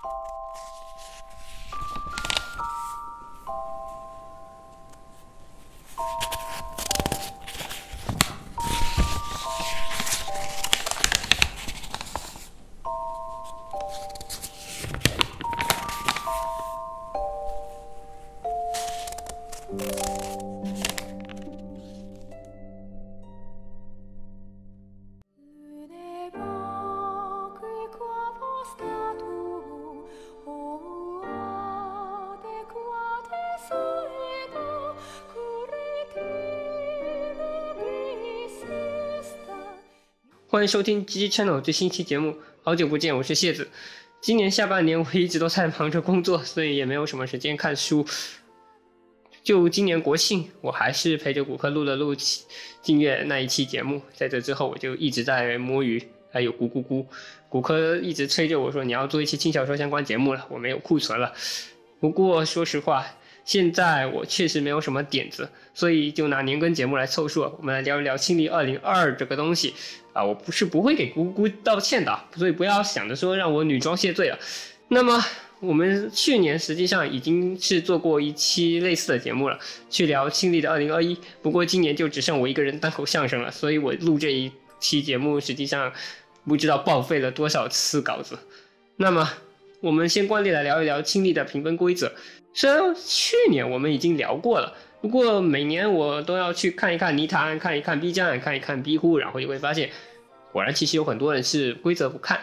Thank you. 欢迎收听 G G Channel 最新期节目。好久不见，我是谢子。今年下半年我一直都在忙着工作，所以也没有什么时间看书。就今年国庆，我还是陪着骨科录了录静月那一期节目。在这之后，我就一直在摸鱼，还有咕咕咕。骨科一直催着我说你要做一期轻小说相关节目了，我没有库存了。不过说实话，现在我确实没有什么点子，所以就拿年更节目来凑数。我们来聊一聊《清理二零二》这个东西。啊，我不是不会给姑姑道歉的，所以不要想着说让我女装谢罪了。那么我们去年实际上已经是做过一期类似的节目了，去聊清丽的二零二一。不过今年就只剩我一个人单口相声了，所以我录这一期节目实际上不知道报废了多少次稿子。那么我们先惯例来聊一聊清丽的评分规则。虽然去年我们已经聊过了。不过每年我都要去看一看泥潭，看一看 B 站，看一看 B 乎，然后就会发现，果然其实有很多人是规则不看，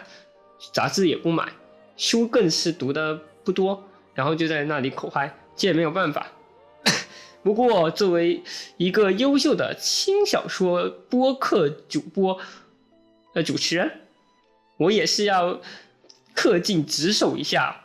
杂志也不买，书更是读的不多，然后就在那里口嗨，这也没有办法。不过作为一个优秀的轻小说播客主播，呃主持人，我也是要恪尽职守一下，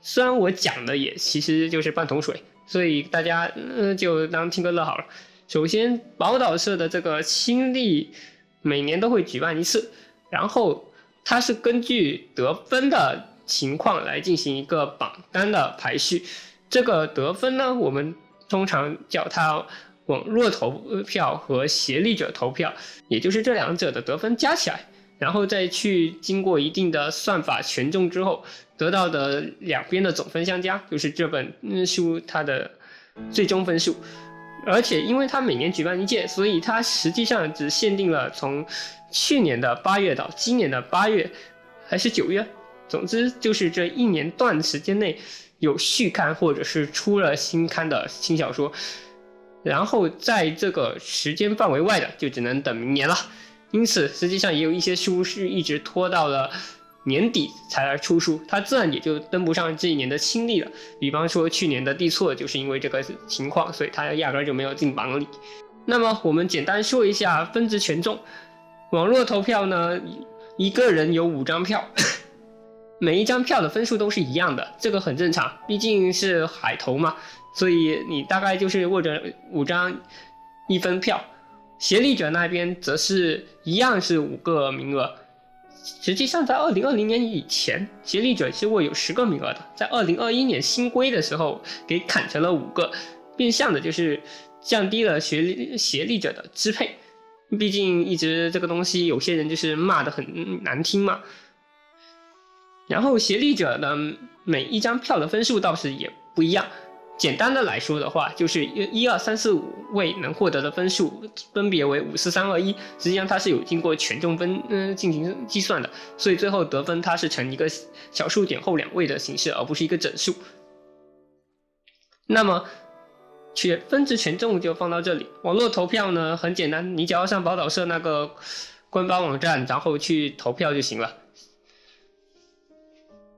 虽然我讲的也其实就是半桶水。所以大家嗯就当听个乐好了。首先，宝岛社的这个新历每年都会举办一次，然后它是根据得分的情况来进行一个榜单的排序。这个得分呢，我们通常叫它网络投票和协力者投票，也就是这两者的得分加起来，然后再去经过一定的算法权重之后。得到的两边的总分相加，就是这本书它的最终分数。而且因为它每年举办一届，所以它实际上只限定了从去年的八月到今年的八月还是九月，总之就是这一年段时间内有续刊或者是出了新刊的新小说。然后在这个时间范围外的，就只能等明年了。因此，实际上也有一些书是一直拖到了。年底才来出书，他自然也就登不上这一年的亲历了。比方说去年的地错，就是因为这个情况，所以他压根就没有进榜里。那么我们简单说一下分值权重。网络投票呢，一个人有五张票，每一张票的分数都是一样的，这个很正常，毕竟是海投嘛，所以你大概就是握着五张一分票。协力者那边则是一样是五个名额。实际上，在二零二零年以前，协力者是会有十个名额的。在二零二一年新规的时候，给砍成了五个，变相的就是降低了协力协力者的支配。毕竟一直这个东西，有些人就是骂的很难听嘛。然后协力者的每一张票的分数倒是也不一样。简单的来说的话，就是一、一二三四五位能获得的分数分别为五四三二一，实际上它是有经过权重分嗯进行计算的，所以最后得分它是呈一个小数点后两位的形式，而不是一个整数。那么，权分值权重就放到这里。网络投票呢很简单，你只要上宝岛社那个官方网站，然后去投票就行了。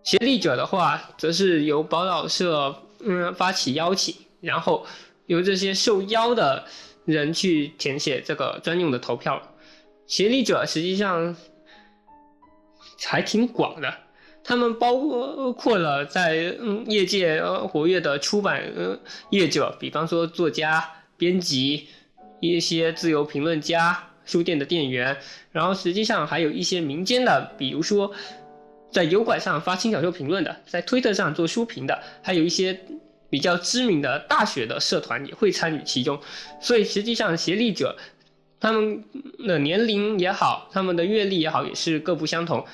协力者的话，则是由宝岛社。嗯，发起邀请，然后由这些受邀的人去填写这个专用的投票。协力者实际上还挺广的，他们包括了在嗯业界活跃的出版业者，比方说作家、编辑、一些自由评论家、书店的店员，然后实际上还有一些民间的，比如说。在油管上发轻小说评论的，在推特上做书评的，还有一些比较知名的大学的社团也会参与其中。所以实际上，协力者他们的年龄也好，他们的阅历也好，也是各不相同。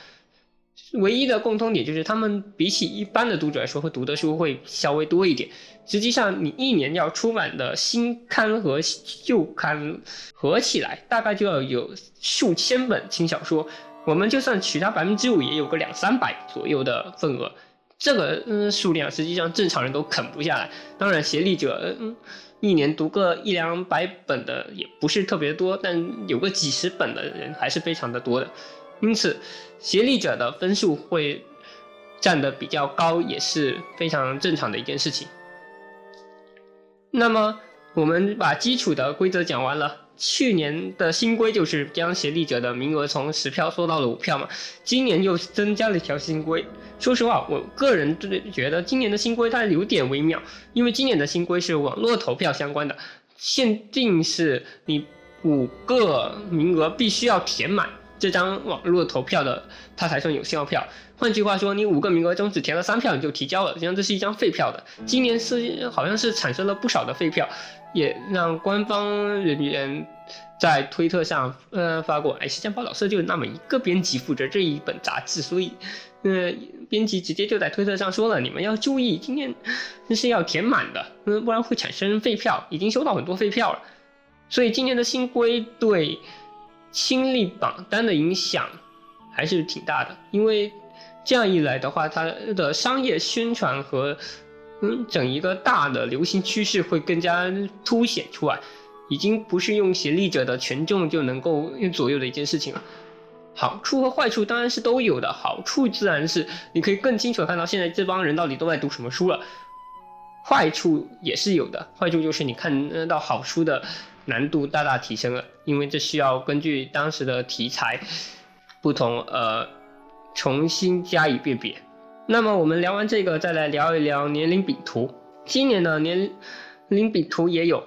唯一的共通点就是他们比起一般的读者来说，会读的书会稍微多一点。实际上，你一年要出版的新刊和旧刊合起来，大概就要有数千本轻小说。我们就算取它百分之五，也有个两三百左右的份额。这个嗯数量，实际上正常人都啃不下来。当然，协力者嗯一年读个一两百本的也不是特别多，但有个几十本的人还是非常的多的。因此，协力者的分数会占的比较高，也是非常正常的一件事情。那么，我们把基础的规则讲完了。去年的新规就是将协力者的名额从十票缩到了五票嘛，今年又增加了一条新规。说实话，我个人觉得今年的新规它有点微妙，因为今年的新规是网络投票相关的，限定是你五个名额必须要填满。这张网络投票的，它才算有效票。换句话说，你五个名额中只填了三票，你就提交了，实际上这是一张废票的。今年是好像是产生了不少的废票，也让官方人员在推特上呃发过。哎，实际上报道社就那么一个编辑负责这一本杂志，所以呃编辑直接就在推特上说了，你们要注意，今年是要填满的，嗯，不然会产生废票。已经收到很多废票了，所以今年的新规对。亲历榜单的影响还是挺大的，因为这样一来的话，它的商业宣传和嗯整一个大的流行趋势会更加凸显出来，已经不是用协力者的权重就能够左右的一件事情了。好处和坏处当然是都有的，好处自然是你可以更清楚看到现在这帮人到底都在读什么书了，坏处也是有的，坏处就是你看到好书的。难度大大提升了，因为这需要根据当时的题材不同，呃，重新加以辨别。那么我们聊完这个，再来聊一聊年龄比图。今年的年龄比图也有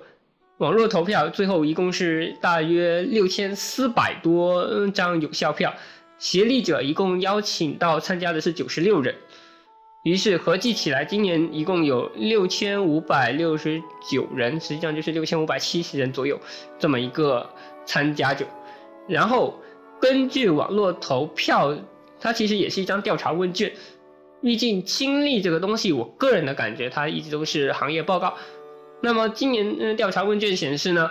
网络投票，最后一共是大约六千四百多张有效票，协力者一共邀请到参加的是九十六人。于是合计起来，今年一共有六千五百六十九人，实际上就是六千五百七十人左右这么一个参加者。然后根据网络投票，它其实也是一张调查问卷。毕竟亲历这个东西，我个人的感觉，它一直都是行业报告。那么今年嗯调查问卷显示呢，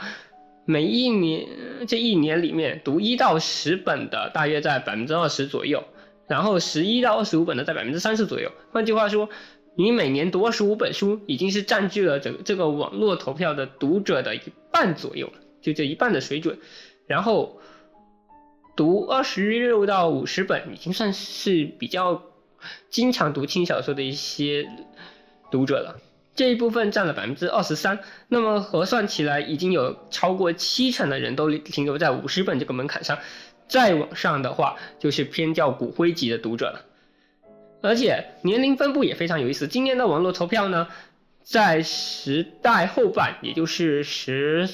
每一年这一年里面读一到十本的，大约在百分之二十左右。然后十一到二十五本的在百分之三十左右。换句话说，你每年读二十五本书，已经是占据了这这个网络投票的读者的一半左右，就这一半的水准。然后读二十六到五十本，已经算是比较经常读轻小说的一些读者了。这一部分占了百分之二十三。那么核算起来，已经有超过七成的人都停留在五十本这个门槛上。再往上的话，就是偏较骨灰级的读者了，而且年龄分布也非常有意思。今年的网络投票呢，在十代后半，也就是十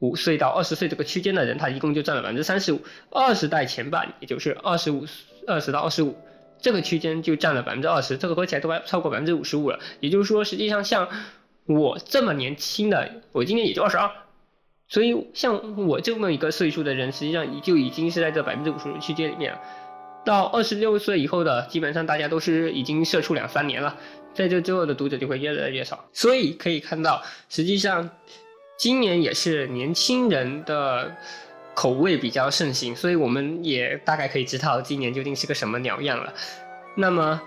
五岁到二十岁这个区间的人，他一共就占了百分之三十五；二十代前半，也就是二十五二十到二十五这个区间就占了百分之二十，这个合起来都快超过百分之五十五了。也就是说，实际上像我这么年轻的，我今年也就二十二。所以，像我这么一个岁数的人，实际上就已经是在这百分之五十五区间里面了。到二十六岁以后的，基本上大家都是已经社畜两三年了，在这之后的读者就会越来越少。所以可以看到，实际上今年也是年轻人的口味比较盛行，所以我们也大概可以知道今年究竟是个什么鸟样了。那么，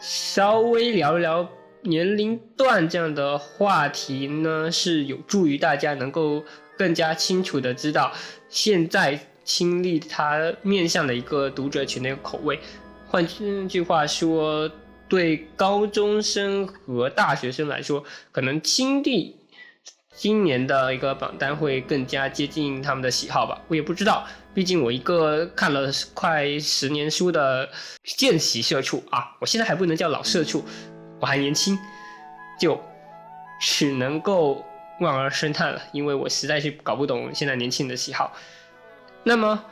稍微聊一聊年龄段这样的话题呢，是有助于大家能够。更加清楚的知道现在亲历它面向的一个读者群的一个口味。换句话说，对高中生和大学生来说，可能亲历今年的一个榜单会更加接近他们的喜好吧。我也不知道，毕竟我一个看了快十年书的见习社畜啊，我现在还不能叫老社畜，我还年轻，就只能够。望而生叹了，因为我实在是搞不懂现在年轻人的喜好。那么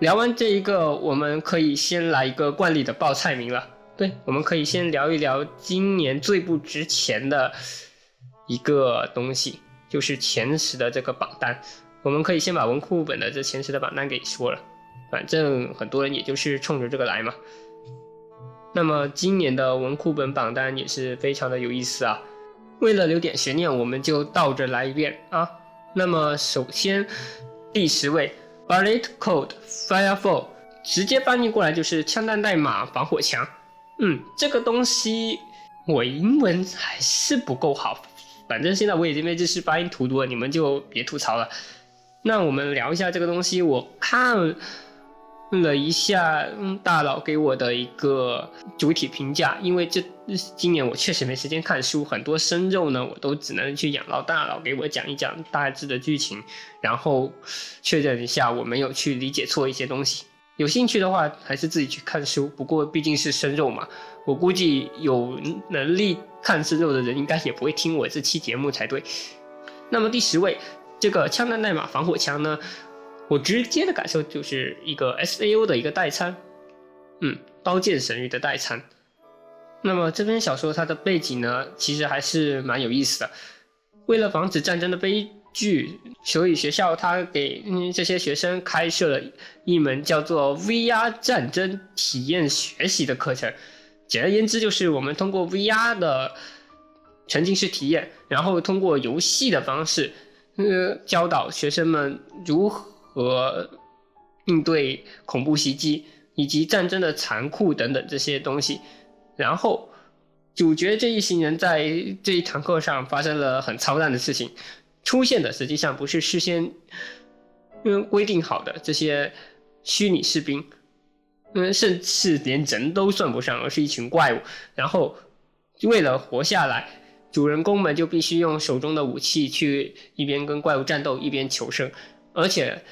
聊完这一个，我们可以先来一个惯例的报菜名了。对，我们可以先聊一聊今年最不值钱的一个东西，就是前十的这个榜单。我们可以先把文库本的这前十的榜单给说了，反正很多人也就是冲着这个来嘛。那么今年的文库本榜单也是非常的有意思啊。为了留点悬念，我们就倒着来一遍啊。那么首先第十位，Bullet Code Firefall，直接翻译过来就是枪弹代码防火墙。嗯，这个东西我英文还是不够好，反正现在我已经被这是发音荼毒了，你们就别吐槽了。那我们聊一下这个东西，我看。了一下大佬给我的一个主体评价，因为这今年我确实没时间看书，很多生肉呢我都只能去养老大佬给我讲一讲大致的剧情，然后确认一下我没有去理解错一些东西。有兴趣的话还是自己去看书，不过毕竟是生肉嘛，我估计有能力看生肉的人应该也不会听我这期节目才对。那么第十位，这个枪弹代码防火墙呢？我直接的感受就是一个 S A O 的一个代餐，嗯，刀剑神域的代餐。那么这篇小说它的背景呢，其实还是蛮有意思的。为了防止战争的悲剧，所以学校它给嗯这些学生开设了一门叫做 V R 战争体验学习的课程。简而言之，就是我们通过 V R 的沉浸式体验，然后通过游戏的方式，呃，教导学生们如何。应对恐怖袭击以及战争的残酷等等这些东西，然后主角这一行人在这一堂课上发生了很操蛋的事情，出现的实际上不是事先嗯规定好的这些虚拟士兵，嗯，甚至连人都算不上，而是一群怪物。然后为了活下来，主人公们就必须用手中的武器去一边跟怪物战斗，一边求生，而且。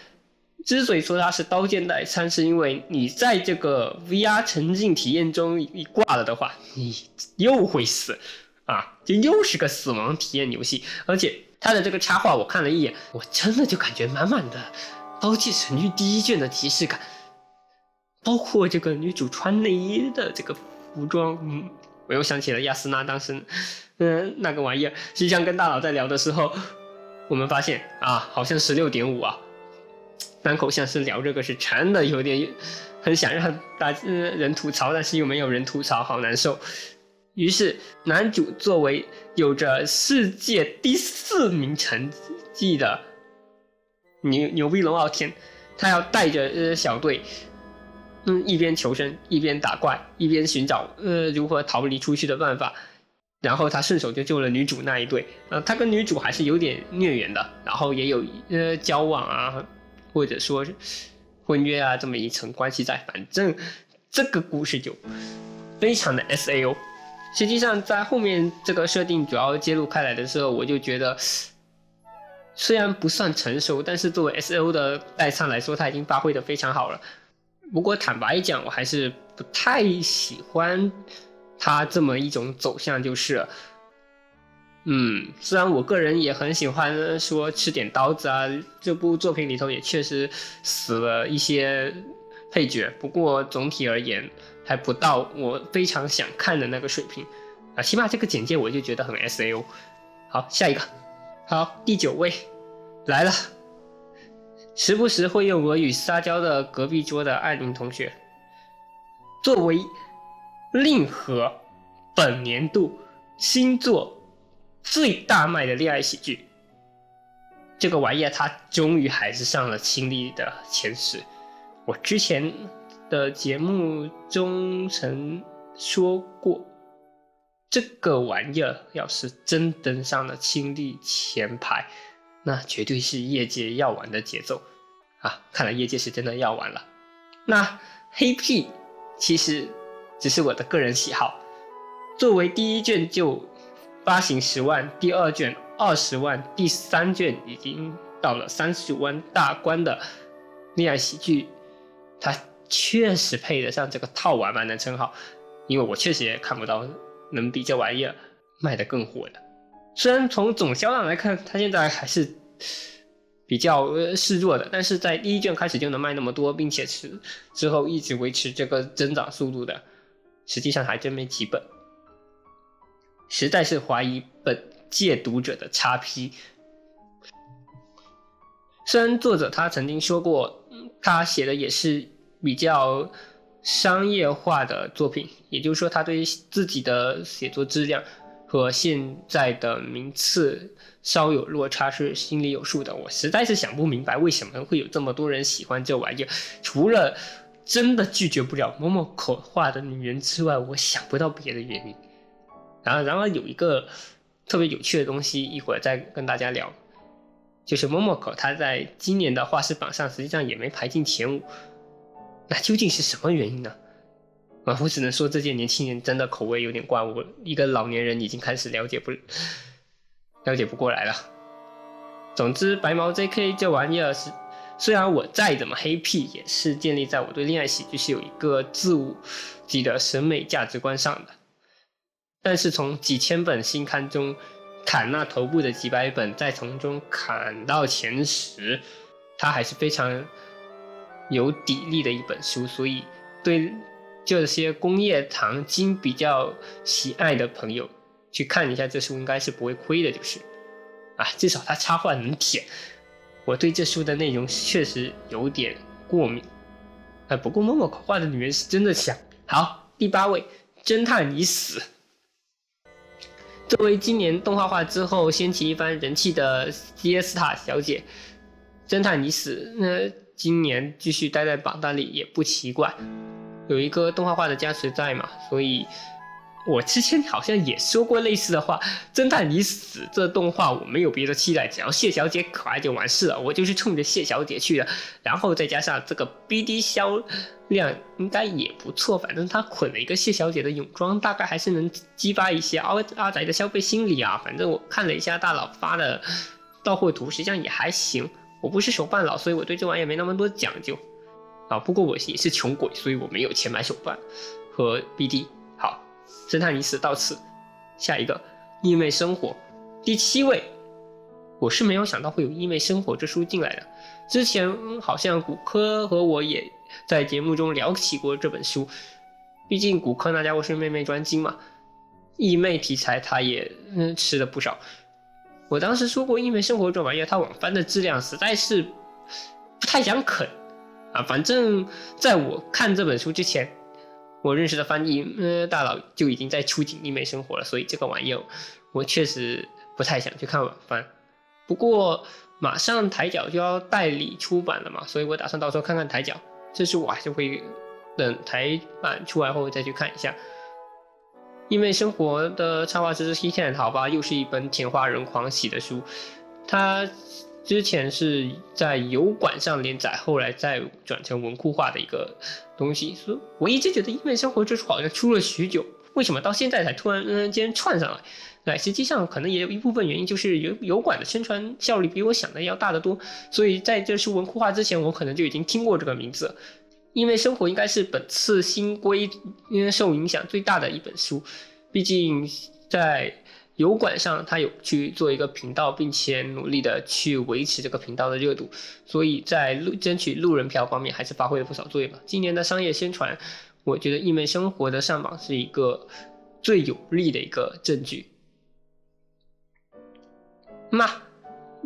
之所以说它是刀剑代餐，是因为你在这个 VR 沉浸体验中一挂了的话，你又会死，啊，这又是个死亡体验游戏。而且它的这个插画我看了一眼，我真的就感觉满满的《刀剑神域》第一卷的即视感，包括这个女主穿内衣的这个服装，嗯，我又想起了亚丝娜当时，嗯，那个玩意儿。实际上跟大佬在聊的时候，我们发现啊，好像十六点五啊。单口像是聊这个是真的有点很想让大人吐槽，但是又没有人吐槽，好难受。于是男主作为有着世界第四名成绩的牛牛逼龙傲天，他要带着呃小队，嗯，一边求生，一边打怪，一边寻找呃如何逃离出去的办法。然后他顺手就救了女主那一队，呃，他跟女主还是有点孽缘的，然后也有呃交往啊。或者说婚约啊，这么一层关系在，反正这个故事就非常的 S A O。实际上，在后面这个设定主要揭露开来的时候，我就觉得虽然不算成熟，但是作为 S A O 的代唱来说，他已经发挥的非常好了。不过坦白讲，我还是不太喜欢他这么一种走向，就是。嗯，虽然我个人也很喜欢说吃点刀子啊，这部作品里头也确实死了一些配角，不过总体而言还不到我非常想看的那个水平啊。起码这个简介我就觉得很 S A O。好，下一个，好，第九位来了，时不时会用俄语撒娇的隔壁桌的艾琳同学，作为令和本年度新作。最大卖的恋爱喜剧，这个玩意儿它终于还是上了青历的前十。我之前的节目中曾说过，这个玩意儿要是真登上了青历前排，那绝对是业界要完的节奏啊！看来业界是真的要完了。那黑屁其实只是我的个人喜好，作为第一卷就。发行十万，第二卷二十万，第三卷已经到了三十五万大关的恋爱喜剧，它确实配得上这个套娃娃的称号，因为我确实也看不到能比这玩意儿卖得更火的。虽然从总销量来看，它现在还是比较示弱的，但是在第一卷开始就能卖那么多，并且是之后一直维持这个增长速度的，实际上还真没几本。实在是怀疑本届读者的叉 P。虽然作者他曾经说过，他写的也是比较商业化的作品，也就是说，他对自己的写作质量和现在的名次稍有落差是心里有数的。我实在是想不明白，为什么会有这么多人喜欢这玩意儿？除了真的拒绝不了某某口画的女人之外，我想不到别的原因。然后，然而有一个特别有趣的东西，一会儿再跟大家聊，就是某某口他在今年的画师榜上实际上也没排进前五。那究竟是什么原因呢？啊，我只能说这届年轻人真的口味有点怪，我一个老年人已经开始了解不了解不过来了。总之，白毛 J.K. 这玩意儿是，虽然我再怎么黑屁，也是建立在我对恋爱喜剧是有一个自我己的审美价值观上的。但是从几千本新刊中砍那头部的几百本，再从中砍到前十，它还是非常。有底力的一本书，所以对这些工业糖精比较喜爱的朋友去看一下这书，应该是不会亏的。就是啊，至少它插画能舔。我对这书的内容确实有点过敏。哎，不过默默画的女人是真的强。好，第八位，侦探已死。作为今年动画化之后掀起一番人气的杰斯塔小姐，侦探已死。那。今年继续待在榜单里也不奇怪，有一个动画化的加持在嘛，所以我之前好像也说过类似的话。侦探已死这动画我没有别的期待，只要谢小姐可爱就完事了，我就是冲着谢小姐去的。然后再加上这个 BD 销量应该也不错，反正他捆了一个谢小姐的泳装，大概还是能激发一些阿阿宅的消费心理啊。反正我看了一下大佬发的到货图，实际上也还行。我不是手办佬，所以我对这玩意没那么多讲究啊。不过我也是穷鬼，所以我没有钱买手办和 BD。好，侦探已死到此，下一个异妹生活第七位，我是没有想到会有异妹生活这书进来的。之前好像骨科和我也在节目中聊起过这本书，毕竟骨科那家伙是妹妹专精嘛，异妹题材他也嗯吃了不少。我当时说过，因为生活这玩意儿，它网翻的质量实在是不太想啃啊。反正在我看这本书之前，我认识的翻译呃大佬就已经在出景异美生活了，所以这个玩意儿我确实不太想去看网翻。不过马上抬脚就要代理出版了嘛，所以我打算到时候看看抬脚。这是我还是会等台版出来后再去看一下。因为生活的插画师是 Heaten，好吧，又是一本甜花人狂喜的书。它之前是在油管上连载，后来再转成文库化的一个东西。所以我一直觉得因为生活这书好像出了许久，为什么到现在才突然间串上来？那实际上可能也有一部分原因就是油油管的宣传效率比我想的要大得多。所以在这书文库化之前，我可能就已经听过这个名字。因为生活应该是本次新规因为受影响最大的一本书，毕竟在油管上他有去做一个频道，并且努力的去维持这个频道的热度，所以在路争取路人票方面还是发挥了不少作用吧。今年的商业宣传，我觉得异妹生活的上榜是一个最有力的一个证据。那。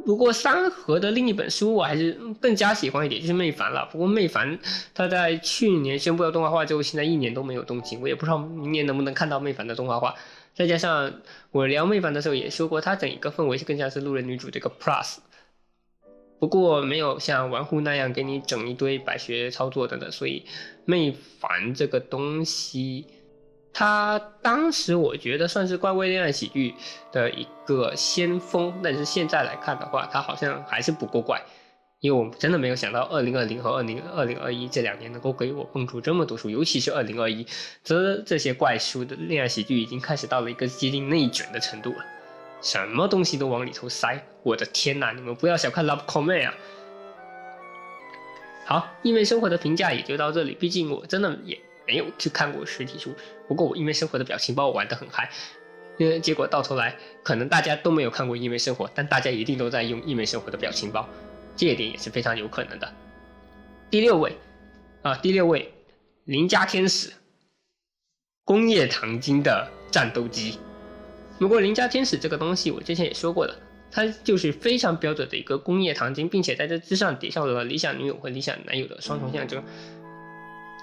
不过三河的另一本书我还是更加喜欢一点，就是魅凡了。不过魅凡他在去年宣布要动画化之后，现在一年都没有动静，我也不知道明年能不能看到魅凡的动画化。再加上我聊魅凡的时候也说过，它整一个氛围是更像是路人女主这个 plus，不过没有像玩户那样给你整一堆白学操作等等，所以魅凡这个东西。他当时我觉得算是怪味恋爱喜剧的一个先锋，但是现在来看的话，他好像还是不够怪，因为我真的没有想到二零二零和二零二零二一这两年能够给我蹦出这么多书，尤其是二零二一，这这些怪书的恋爱喜剧已经开始到了一个接近内卷的程度了，什么东西都往里头塞，我的天哪！你们不要小看 Love Comment 啊！好，因为生活的评价也就到这里，毕竟我真的也。没有去看过实体书，不过我因为生活的表情包玩得很嗨，因为结果到头来可能大家都没有看过因为生活，但大家一定都在用因为生活的表情包，这一点也是非常有可能的。第六位啊，第六位，邻家天使，工业糖精的战斗机。不过邻家天使这个东西我之前也说过了，它就是非常标准的一个工业糖精，并且在这之上叠上了理想女友和理想男友的双重象征。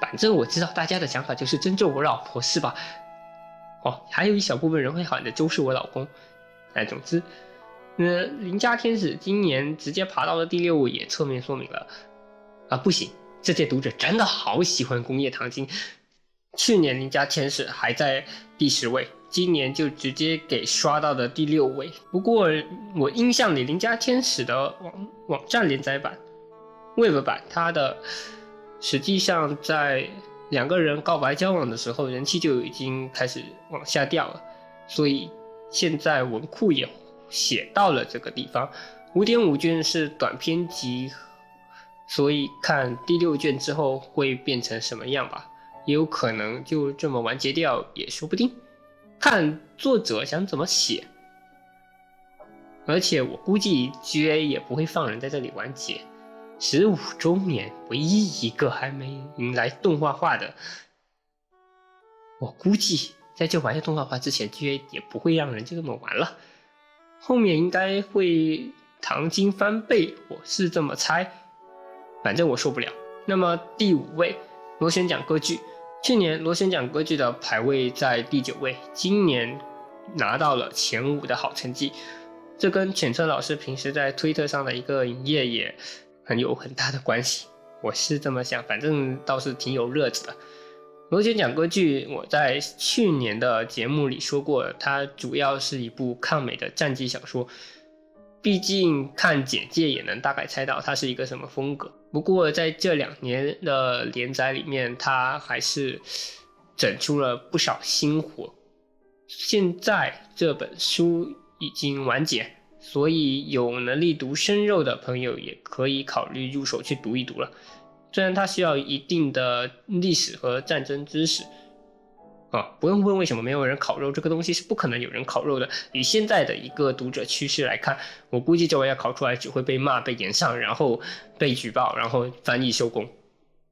反正我知道大家的想法就是尊重我老婆是吧？哦，还有一小部分人会喊着周是我老公。哎，总之，那邻家天使今年直接爬到了第六位，也侧面说明了啊，不行，这届读者真的好喜欢工业糖精。去年邻家天使还在第十位，今年就直接给刷到了第六位。不过我印象里邻家天使的网网站连载版、Web 版，它的实际上在两个人告白交往的时候，人气就已经开始往下掉了，所以。现在文库也写到了这个地方，五点五卷是短篇集，所以看第六卷之后会变成什么样吧，也有可能就这么完结掉也说不定，看作者想怎么写。而且我估计 GA 也不会放人在这里完结，十五周年唯一一个还没迎来动画化的，我估计。在这玩意动画化之前，GA 也不会让人就这么玩了。后面应该会糖精翻倍，我是这么猜。反正我受不了。那么第五位，螺旋桨歌剧。去年螺旋桨歌剧的排位在第九位，今年拿到了前五的好成绩。这跟浅川老师平时在推特上的一个营业也很有很大的关系。我是这么想，反正倒是挺有乐子的。螺旋桨歌剧，我在去年的节目里说过，它主要是一部抗美的战记小说。毕竟看简介也能大概猜到它是一个什么风格。不过在这两年的连载里面，它还是整出了不少新活。现在这本书已经完结，所以有能力读生肉的朋友也可以考虑入手去读一读了。虽然它需要一定的历史和战争知识，啊，不用问为什么没有人烤肉，这个东西是不可能有人烤肉的。以现在的一个读者趋势来看，我估计这玩意烤出来只会被骂、被延上，然后被举报，然后翻译收工，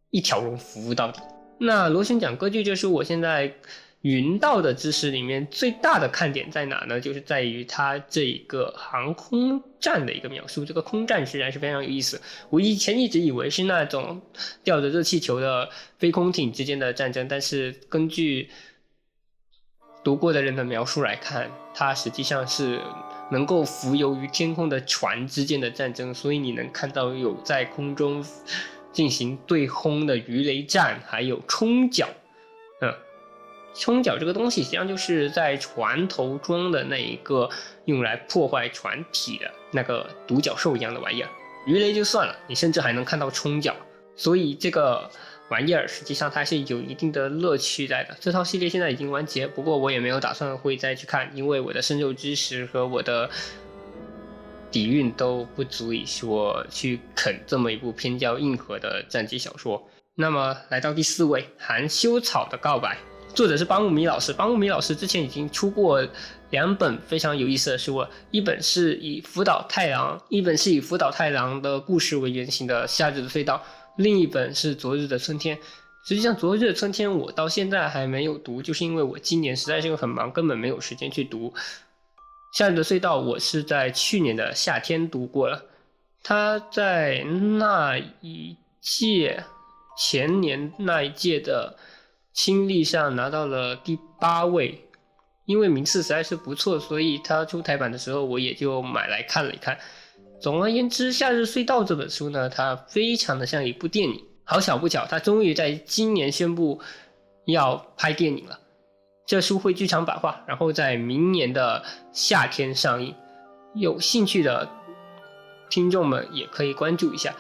一条龙服务到底。那螺旋桨歌剧就是我现在。云道的知识里面最大的看点在哪呢？就是在于它这一个航空战的一个描述。这个空战实然是非常有意思。我以前一直以为是那种吊着热气球的飞空艇之间的战争，但是根据读过的人的描述来看，它实际上是能够浮游于天空的船之间的战争。所以你能看到有在空中进行对轰的鱼雷战，还有冲角，嗯。冲角这个东西，实际上就是在船头装的那一个用来破坏船体的那个独角兽一样的玩意儿。鱼雷就算了，你甚至还能看到冲角，所以这个玩意儿实际上它是有一定的乐趣在的。这套系列现在已经完结，不过我也没有打算会再去看，因为我的深肉知识和我的底蕴都不足以说去啃这么一部偏较硬核的战机小说。那么来到第四位，含羞草的告白。作者是邦木米老师，邦木米老师之前已经出过两本非常有意思的书，一本是以福岛太郎，一本是以福岛太郎的故事为原型的《夏日的隧道》，另一本是《昨日的春天》。实际上，《昨日的春天》我到现在还没有读，就是因为我今年实在是很忙，根本没有时间去读。《夏日的隧道》我是在去年的夏天读过了，他在那一届前年那一届的。亲历上拿到了第八位，因为名次实在是不错，所以他出台版的时候我也就买来看了一看。总而言之，《夏日隧道》这本书呢，它非常的像一部电影。好巧不巧，它终于在今年宣布要拍电影了。这书会剧场版化，然后在明年的夏天上映。有兴趣的听众们也可以关注一下。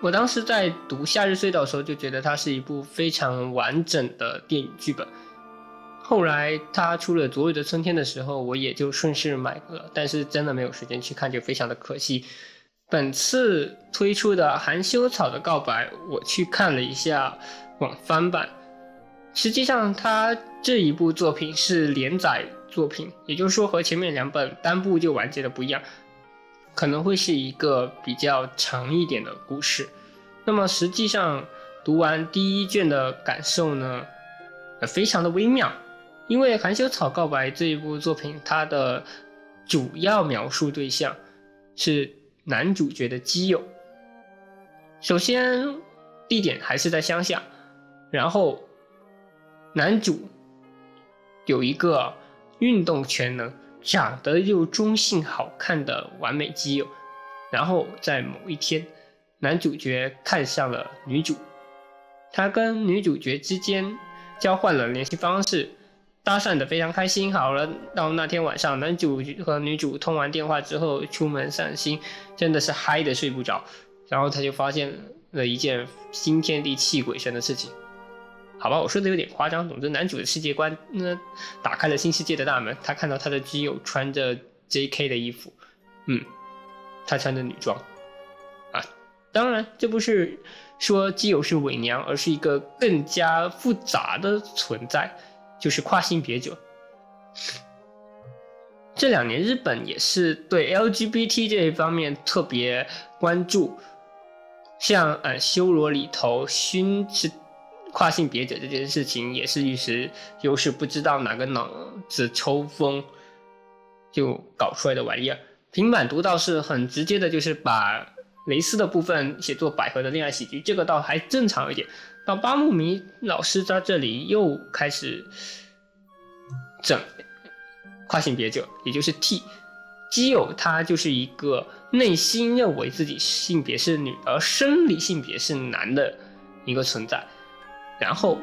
我当时在读《夏日隧道》的时候，就觉得它是一部非常完整的电影剧本。后来它出了《昨日的春天》的时候，我也就顺势买了，但是真的没有时间去看，就非常的可惜。本次推出的《含羞草的告白》，我去看了一下网翻版，实际上它这一部作品是连载作品，也就是说和前面两本单部就完结的不一样。可能会是一个比较长一点的故事，那么实际上读完第一卷的感受呢，非常的微妙，因为《含羞草告白》这一部作品，它的主要描述对象是男主角的基友。首先，地点还是在乡下，然后男主有一个运动全能、长得又中性好看的完美基友，然后在某一天，男主角看上了女主，他跟女主角之间交换了联系方式。搭讪的非常开心，好了，到那天晚上，男主和女主通完电话之后出门散心，真的是嗨的睡不着。然后他就发现了一件惊天地泣鬼神的事情。好吧，我说的有点夸张。总之，男主的世界观那打开了新世界的大门。他看到他的基友穿着 J.K. 的衣服，嗯，他穿着女装啊。当然，这不是说基友是伪娘，而是一个更加复杂的存在。就是跨性别者，这两年日本也是对 LGBT 这一方面特别关注，像呃修罗里头熏是跨性别者这件事情，也是一时又是不知道哪个脑子抽风就搞出来的玩意儿。平板读到是很直接的，就是把蕾丝的部分写作百合的恋爱喜剧，这个倒还正常一点。到八木迷老师在这里又开始整跨性别者，也就是 T 基友，他就是一个内心认为自己性别是女，而生理性别是男的一个存在。然后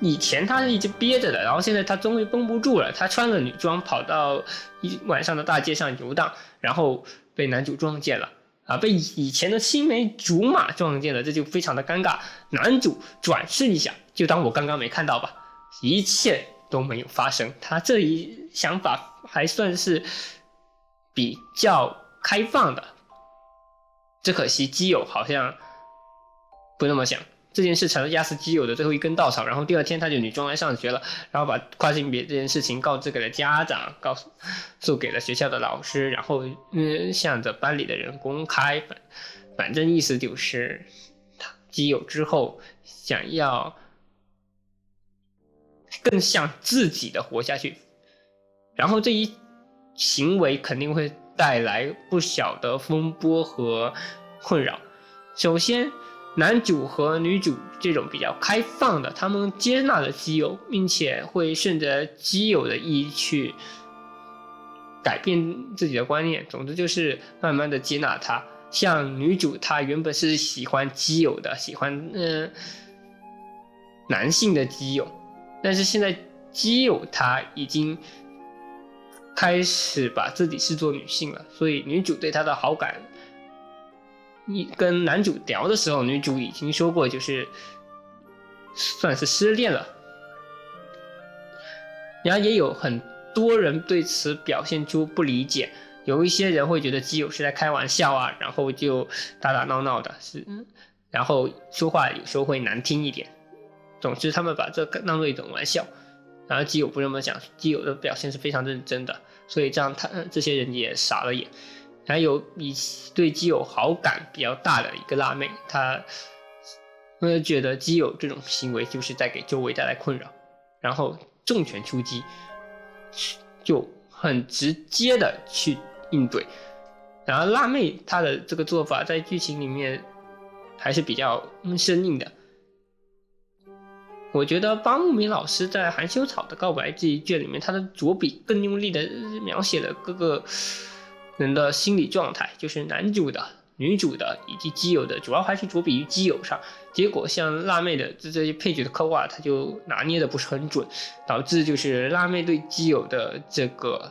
以前他是一直憋着的，然后现在他终于绷不住了，他穿了女装跑到一晚上的大街上游荡，然后被男主撞见了。啊！被以前的青梅竹马撞见了，这就非常的尴尬。男主转视一下，就当我刚刚没看到吧，一切都没有发生。他这一想法还算是比较开放的，只可惜基友好像不那么想。这件事成了压死基友的最后一根稻草，然后第二天他就女装来上学了，然后把跨性别这件事情告知给了家长，告诉给了学校的老师，然后嗯向着班里的人公开，反反正意思就是他基友之后想要更像自己的活下去，然后这一行为肯定会带来不小的风波和困扰，首先。男主和女主这种比较开放的，他们接纳了基友，并且会顺着基友的意去改变自己的观念。总之就是慢慢的接纳他。像女主，她原本是喜欢基友的，喜欢嗯男性的基友，但是现在基友他已经开始把自己视作女性了，所以女主对他的好感。你跟男主聊的时候，女主已经说过，就是算是失恋了。然后也有很多人对此表现出不理解，有一些人会觉得基友是在开玩笑啊，然后就打打闹闹的，是，然后说话有时候会难听一点。总之，他们把这当做一种玩笑。然后基友不这么想，基友的表现是非常认真的，所以这样他这些人也傻了眼。还有以对基友好感比较大的一个辣妹，她呃觉得基友这种行为就是在给周围带来困扰，然后重拳出击，就很直接的去应对。然后辣妹她的这个做法在剧情里面还是比较生硬的。我觉得方木明老师在含羞草的告白这一卷里面，他的着笔更用力的描写了各个。人的心理状态，就是男主的、女主的以及基友的，主要还是着笔于基友上。结果像辣妹的这这些配角的刻画，他就拿捏的不是很准，导致就是辣妹对基友的这个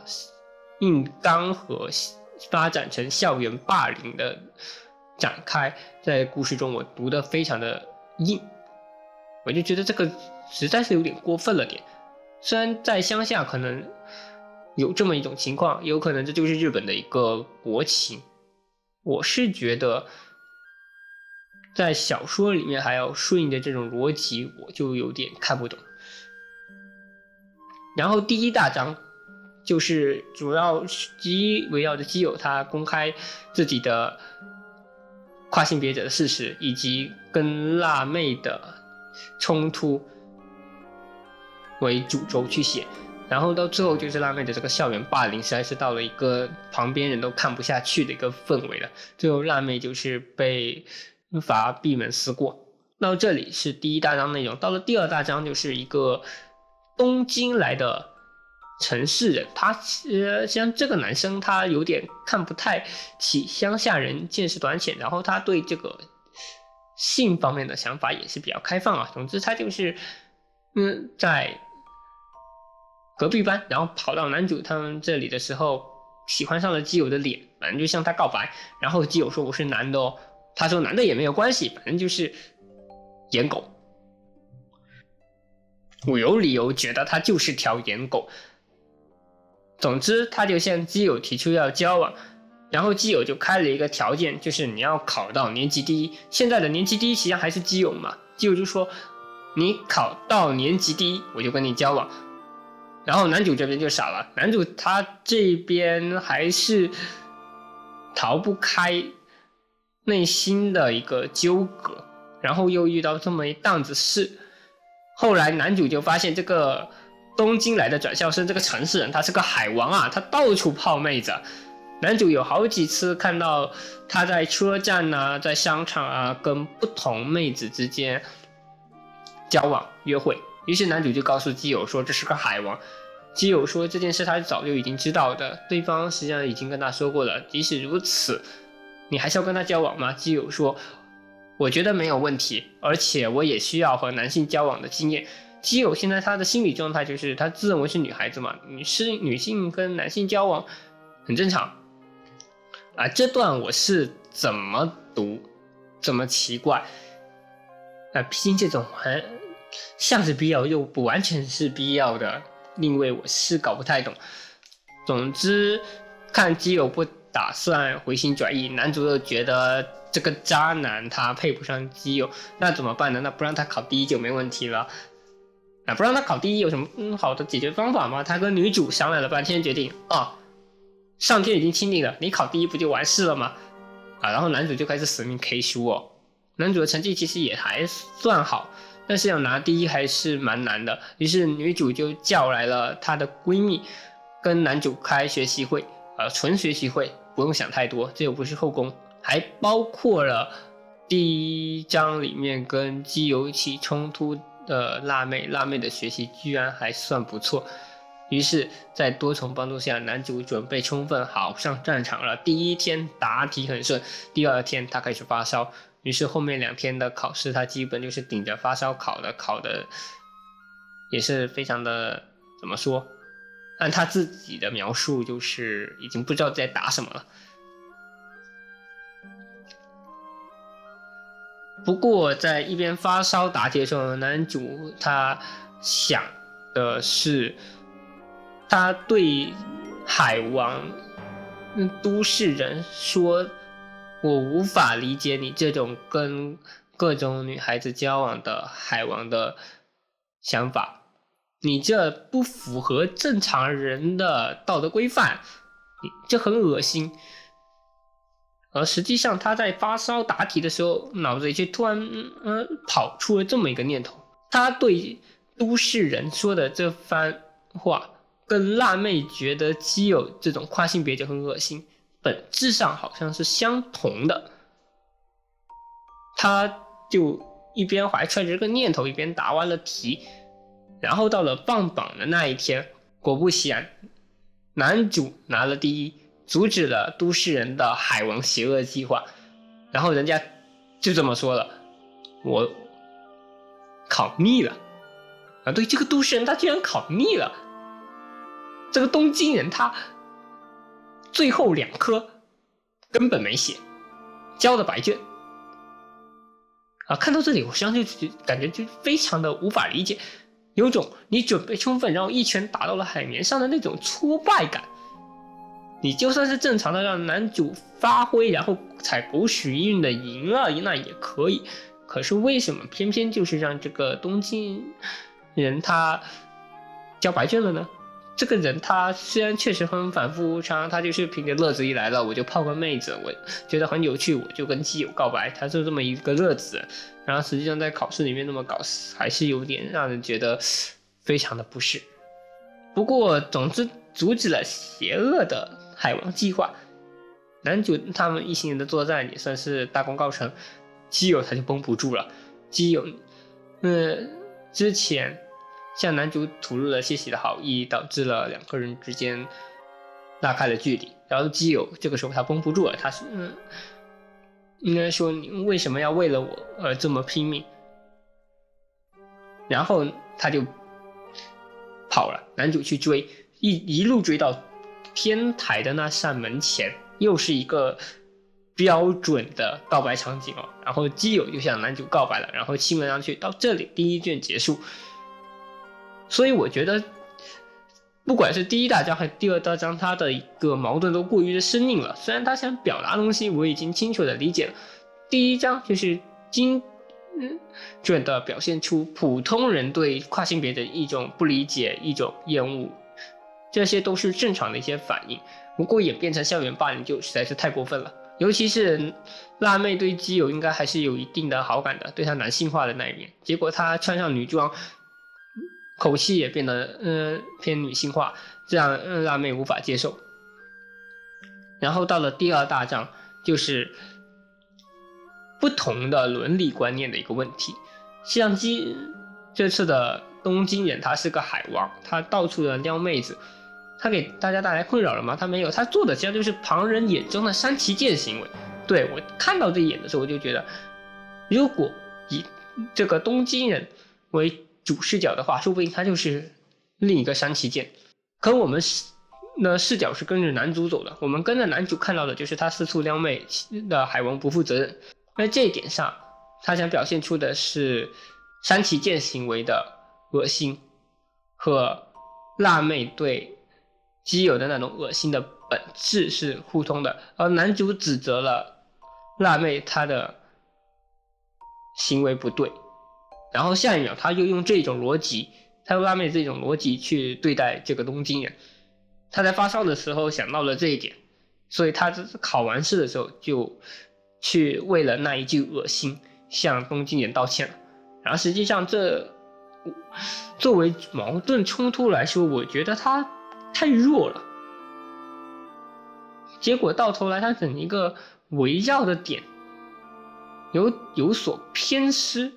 硬刚和发展成校园霸凌的展开，在故事中我读的非常的硬，我就觉得这个实在是有点过分了点。虽然在乡下可能。有这么一种情况，有可能这就是日本的一个国情。我是觉得，在小说里面还要顺应着这种逻辑，我就有点看不懂。然后第一大章就是主要基围绕着基友他公开自己的跨性别者的事实，以及跟辣妹的冲突为主轴去写。然后到最后就是辣妹的这个校园霸凌，实在是到了一个旁边人都看不下去的一个氛围了。最后辣妹就是被罚闭门思过，到这里是第一大章内容，到了第二大章就是一个东京来的城市人，他呃像这个男生他有点看不太起乡下人，见识短浅，然后他对这个性方面的想法也是比较开放啊。总之他就是嗯在隔壁班，然后跑到男主他们这里的时候，喜欢上了基友的脸，反正就向他告白，然后基友说我是男的哦，他说男的也没有关系，反正就是。颜狗，我有理由觉得他就是条颜狗。总之，他就向基友提出要交往，然后基友就开了一个条件，就是你要考到年级第一。现在的年级第一实际上还是基友嘛，基友就说你考到年级第一，我就跟你交往。然后男主这边就傻了，男主他这边还是逃不开内心的一个纠葛。然后又遇到这么一档子事，后来男主就发现这个东京来的转校生，这个城市人他是个海王啊，他到处泡妹子。男主有好几次看到他在车站呐，在商场啊，跟不同妹子之间交往约会。于是男主就告诉基友说这是个海王。基友说这件事他早就已经知道的，对方实际上已经跟他说过了。即使如此，你还是要跟他交往吗？基友说。我觉得没有问题，而且我也需要和男性交往的经验。基友现在他的心理状态就是他自认为是女孩子嘛，女是女性跟男性交往很正常。啊，这段我是怎么读，怎么奇怪？啊，毕竟这种还像是必要又不完全是必要的另位，我是搞不太懂。总之，看基友不打算回心转意，男主又觉得。这个渣男他配不上基友，那怎么办呢？那不让他考第一就没问题了。那不让他考第一有什么嗯好的解决方法吗？他跟女主商量了半天，决定啊，上天已经亲定了，你考第一不就完事了吗？啊，然后男主就开始死命 K 书哦。男主的成绩其实也还算好，但是要拿第一还是蛮难的。于是女主就叫来了她的闺蜜，跟男主开学习会，呃，纯学习会，不用想太多，这又不是后宫。还包括了第一章里面跟基友起冲突的辣妹，辣妹的学习居然还算不错。于是，在多重帮助下，男主准备充分，好上战场了。第一天答题很顺，第二天他开始发烧，于是后面两天的考试他基本就是顶着发烧考的，考的也是非常的怎么说？按他自己的描述，就是已经不知道在答什么了。不过，在一边发烧答题的时候，男主他想的是，他对海王都市人说：“我无法理解你这种跟各种女孩子交往的海王的想法，你这不符合正常人的道德规范，你这很恶心。”而实际上，他在发烧答题的时候，脑子里却突然嗯跑出了这么一个念头：他对都市人说的这番话，跟辣妹觉得基友这种跨性别就很恶心，本质上好像是相同的。他就一边怀揣着这个念头，一边答完了题。然后到了放榜的那一天，果不其然，男主拿了第一。阻止了都市人的海王邪恶计划，然后人家就这么说了：“我考腻了啊！”对，这个都市人他居然考腻了。这个东京人他最后两科根本没写，交的白卷啊！看到这里，我实际上就感觉就非常的无法理解，有种你准备充分，然后一拳打到了海绵上的那种挫败感。你就算是正常的让男主发挥，然后踩狗屎运的赢了，那也可以。可是为什么偏偏就是让这个东京人他交白卷了呢？这个人他虽然确实很反复无常，他就是凭着乐子一来了，我就泡个妹子，我觉得很有趣，我就跟基友告白，他是这么一个乐子。然后实际上在考试里面那么搞，还是有点让人觉得非常的不适。不过总之阻止了邪恶的。海王计划，男主他们一行人的作战也算是大功告成，基友他就绷不住了，基友，呃，之前向男主吐露了些许的好意，导致了两个人之间拉开了距离。然后基友这个时候他绷不住了，他是嗯，应该说你为什么要为了我而这么拼命？然后他就跑了，男主去追，一一路追到天台的那扇门前，又是一个标准的告白场景哦。然后基友就向男主告白了，然后亲吻上去。到这里，第一卷结束。所以我觉得，不管是第一大章还是第二大章，它的一个矛盾都过于的生硬了。虽然他想表达东西，我已经清楚的理解了。第一章就是精准的表现出普通人对跨性别的一种不理解、一种厌恶，这些都是正常的一些反应。不过演变成校园霸凌就实在是太过分了。尤其是辣妹对基友应该还是有一定的好感的，对他男性化的那一面。结果他穿上女装，口气也变得嗯偏女性化，这让辣妹无法接受。然后到了第二大章，就是不同的伦理观念的一个问题。相机这次的东京人他是个海王，他到处的撩妹子。他给大家带来困扰了吗？他没有，他做的实际上就是旁人眼中的山崎健行为。对我看到这一眼的时候，我就觉得，如果以这个东京人为主视角的话，说不定他就是另一个山崎健。可我们视那视角是跟着男主走的，我们跟着男主看到的就是他四处撩妹的海王不负责任。在这一点上，他想表现出的是山崎健行为的恶心和辣妹对。基友的那种恶心的本质是互通的，而男主指责了辣妹她的行为不对，然后下一秒他又用这种逻辑，他用拉妹这种逻辑去对待这个东京人，他在发烧的时候想到了这一点，所以他考完试的时候就去为了那一句恶心向东京人道歉了，然后实际上这作为矛盾冲突来说，我觉得他。太弱了，结果到头来，他整一个围绕的点有有所偏失，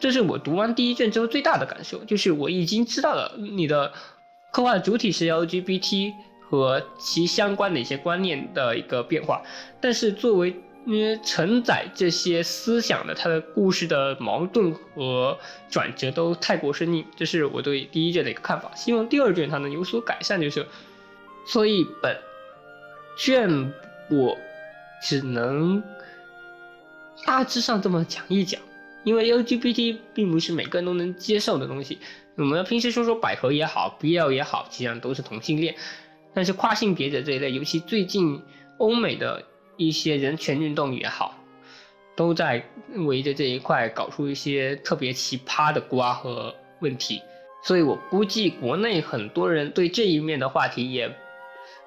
这是我读完第一卷之后最大的感受，就是我已经知道了你的刻画的主体是 LGBT 和其相关的一些观念的一个变化，但是作为。因为承载这些思想的，他的故事的矛盾和转折都太过生硬，这是我对第一卷的一个看法。希望第二卷它能有所改善，就是。所以本卷我只能大致上这么讲一讲，因为 LGBT 并不是每个人都能接受的东西。我们平时说说百合也好，BL 也好，实际上都是同性恋，但是跨性别者这一类，尤其最近欧美的。一些人权运动也好，都在围着这一块搞出一些特别奇葩的瓜和问题，所以我估计国内很多人对这一面的话题也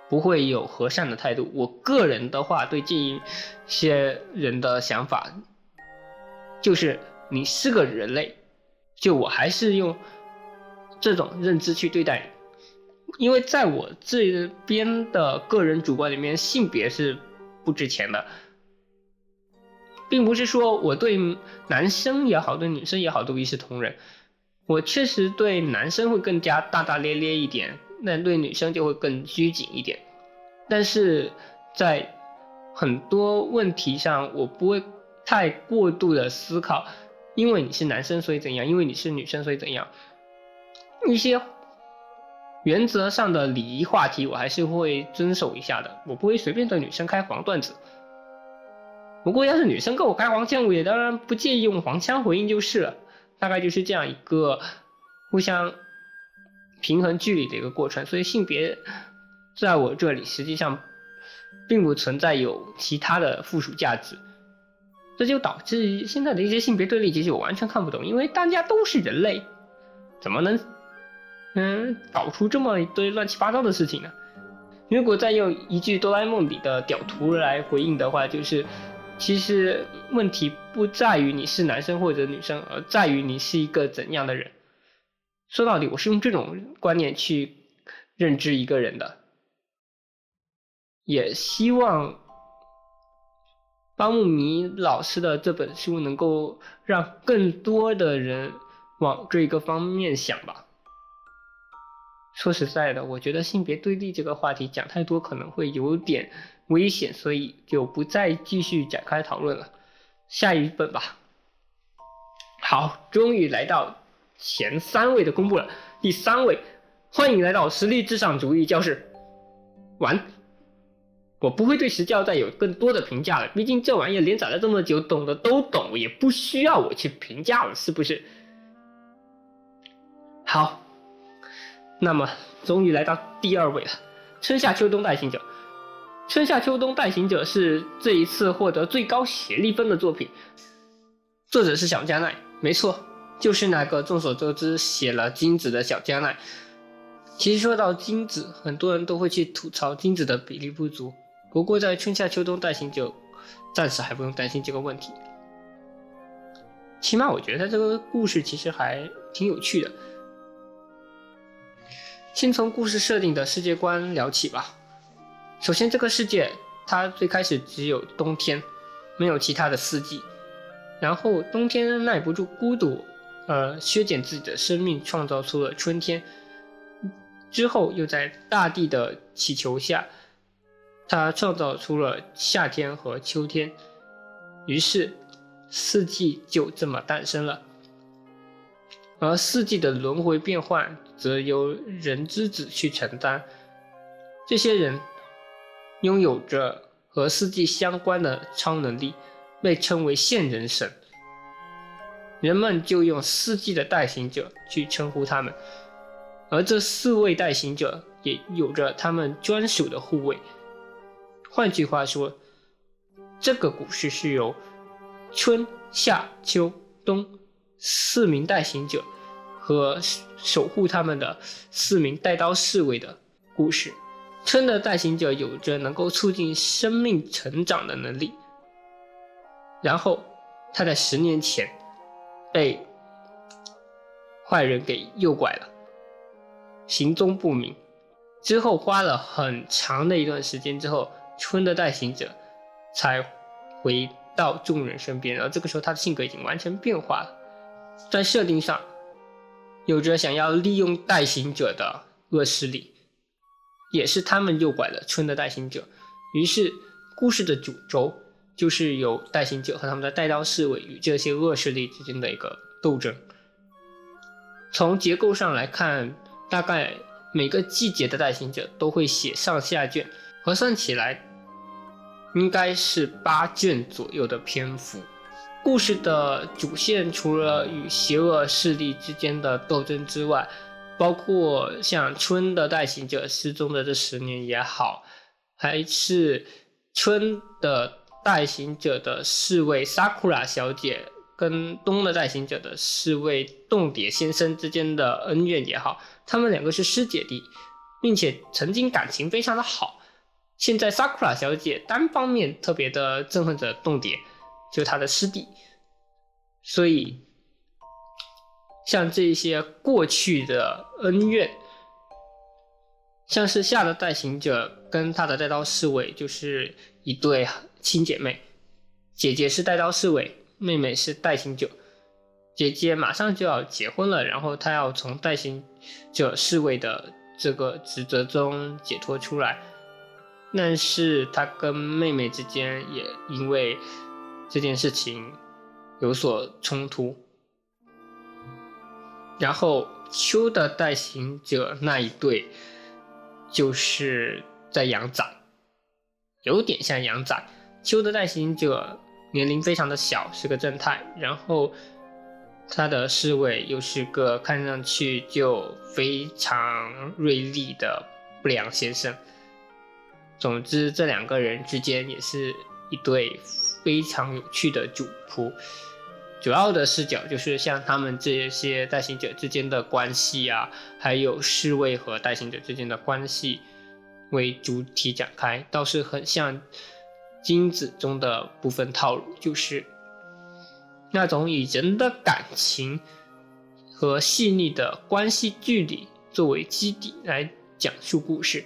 不会有和善的态度。我个人的话，对这一些人的想法，就是你是个人类，就我还是用这种认知去对待你，因为在我这边的个人主观里面，性别是。不值钱的，并不是说我对男生也好，对女生也好都一视同仁。我确实对男生会更加大大咧咧一点，那对女生就会更拘谨一点。但是在很多问题上，我不会太过度的思考，因为你是男生所以怎样，因为你是女生所以怎样。一些。原则上的礼仪话题，我还是会遵守一下的。我不会随便对女生开黄段子。不过，要是女生跟我开黄腔，我也当然不介意用黄腔回应就是了。大概就是这样一个互相平衡距离的一个过程。所以，性别在我这里实际上并不存在有其他的附属价值。这就导致现在的一些性别对立，其实我完全看不懂，因为大家都是人类，怎么能？嗯，搞出这么一堆乱七八糟的事情呢？如果再用一句哆啦 A 梦里的屌图来回应的话，就是，其实问题不在于你是男生或者女生，而在于你是一个怎样的人。说到底，我是用这种观念去认知一个人的，也希望巴木米老师的这本书能够让更多的人往这个方面想吧。说实在的，我觉得性别对立这个话题讲太多可能会有点危险，所以就不再继续展开讨论了。下一本吧。好，终于来到前三位的公布了。第三位，欢迎来到实力至上主义教室。完，我不会对石教再有更多的评价了，毕竟这玩意连载了这么久，懂的都懂，也不需要我去评价了，是不是？好。那么，终于来到第二位了，《春夏秋冬代行者》。《春夏秋冬代行者》是这一次获得最高协力分的作品，作者是小加奈，没错，就是那个众所周知写了金子的小加奈。其实说到金子，很多人都会去吐槽金子的比例不足，不过在《春夏秋冬代行者》，暂时还不用担心这个问题。起码我觉得他这个故事其实还挺有趣的。先从故事设定的世界观聊起吧。首先，这个世界它最开始只有冬天，没有其他的四季。然后冬天耐不住孤独，呃，削减自己的生命，创造出了春天。之后又在大地的祈求下，他创造出了夏天和秋天。于是，四季就这么诞生了。而四季的轮回变换。则由人之子去承担。这些人拥有着和四季相关的超能力，被称为现人神。人们就用四季的代行者去称呼他们。而这四位代行者也有着他们专属的护卫。换句话说，这个故事是由春夏秋冬四名代行者。和守护他们的四名带刀侍卫的故事。春的代行者有着能够促进生命成长的能力，然后他在十年前被坏人给诱拐了，行踪不明。之后花了很长的一段时间之后，春的代行者才回到众人身边。然后这个时候他的性格已经完全变化了，在设定上。有着想要利用代行者的恶势力，也是他们诱拐了春的代行者。于是，故事的主轴就是由代行者和他们的带刀侍卫与这些恶势力之间的一个斗争。从结构上来看，大概每个季节的代行者都会写上下卷，核算起来应该是八卷左右的篇幅。故事的主线除了与邪恶势力之间的斗争之外，包括像春的代行者失踪的这十年也好，还是春的代行者的侍卫萨库拉小姐跟冬的代行者的侍卫冻蝶先生之间的恩怨也好，他们两个是师姐弟，并且曾经感情非常的好。现在萨库拉小姐单方面特别的憎恨着洞蝶。就是她的师弟，所以像这些过去的恩怨，像是夏的代行者跟他的带刀侍卫就是一对亲姐妹，姐姐是带刀侍卫，妹妹是代行者。姐姐马上就要结婚了，然后她要从代行者侍卫的这个职责中解脱出来，但是他跟妹妹之间也因为。这件事情有所冲突，然后秋的代行者那一对就是在养崽，有点像养崽。秋的代行者年龄非常的小，是个正太，然后他的侍卫又是个看上去就非常锐利的不良先生。总之，这两个人之间也是一对。非常有趣的主仆，主要的视角就是像他们这些代行者之间的关系啊，还有侍卫和代行者之间的关系为主体展开，倒是很像金子中的部分套路，就是那种以人的感情和细腻的关系距离作为基底来讲述故事，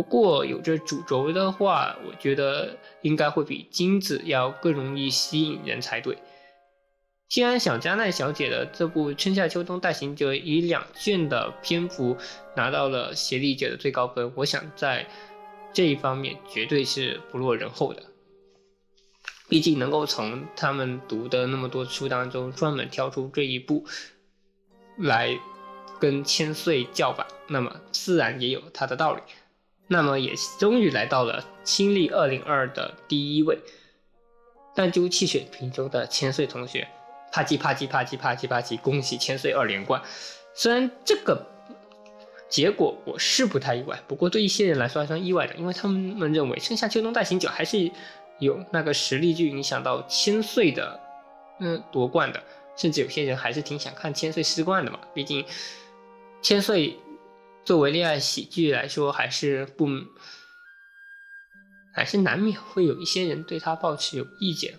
不过有着主轴的话，我觉得应该会比金子要更容易吸引人才对。既然小加奈小姐的这部《春夏秋冬代行者》以两卷的篇幅拿到了协力者的最高分，我想在这一方面绝对是不落人后的。毕竟能够从他们读的那么多书当中专门挑出这一部来跟千岁叫板，那么自然也有它的道理。那么也终于来到了新历二零二的第一位，但就气血瓶中的千岁同学，啪叽啪叽啪叽啪叽啪叽，恭喜千岁二连冠！虽然这个结果我是不太意外，不过对一些人来说还算意外的，因为他们认为盛夏秋冬代行者还是有那个实力去影响到千岁的，嗯，夺冠的，甚至有些人还是挺想看千岁失冠的嘛，毕竟千岁。作为恋爱喜剧来说，还是不，还是难免会有一些人对他抱持有意见。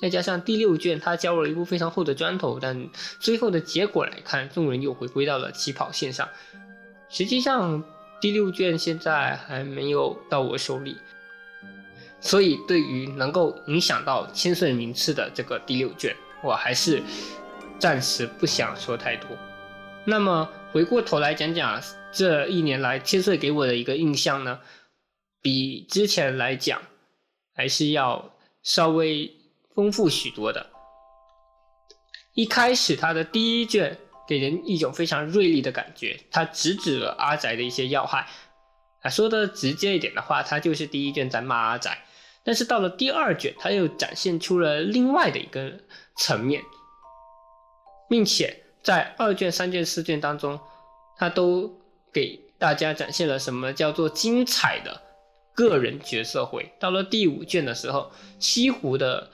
再加上第六卷他交了一部非常厚的砖头，但最后的结果来看，众人又回归到了起跑线上。实际上，第六卷现在还没有到我手里，所以对于能够影响到千岁名次的这个第六卷，我还是暂时不想说太多。那么回过头来讲讲。这一年来，千岁给我的一个印象呢，比之前来讲还是要稍微丰富许多的。一开始他的第一卷给人一种非常锐利的感觉，他直指了阿宅的一些要害。啊，说的直接一点的话，他就是第一卷在骂阿宅。但是到了第二卷，他又展现出了另外的一个层面，并且在二卷、三卷、四卷当中，他都。给大家展现了什么叫做精彩的个人角色回。到了第五卷的时候，西湖的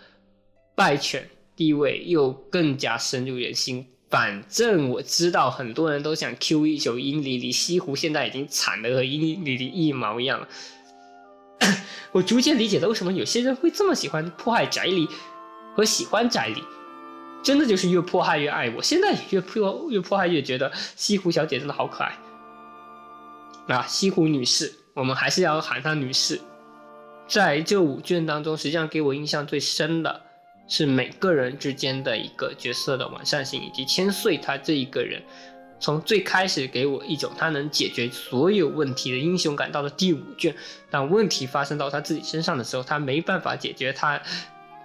败犬地位又更加深入人心。反正我知道很多人都想 Q 一宿英里里，西湖现在已经惨的和英里里一毛一样了。我逐渐理解了为什么有些人会这么喜欢迫害翟离和喜欢翟离，真的就是越迫害越爱。我现在越迫越迫害越觉得西湖小姐真的好可爱。啊，西湖女士，我们还是要喊她女士。在这五卷当中，实际上给我印象最深的是每个人之间的一个角色的完善性，以及千岁他这一个人，从最开始给我一种他能解决所有问题的英雄感，到了第五卷，当问题发生到他自己身上的时候，他没办法解决，他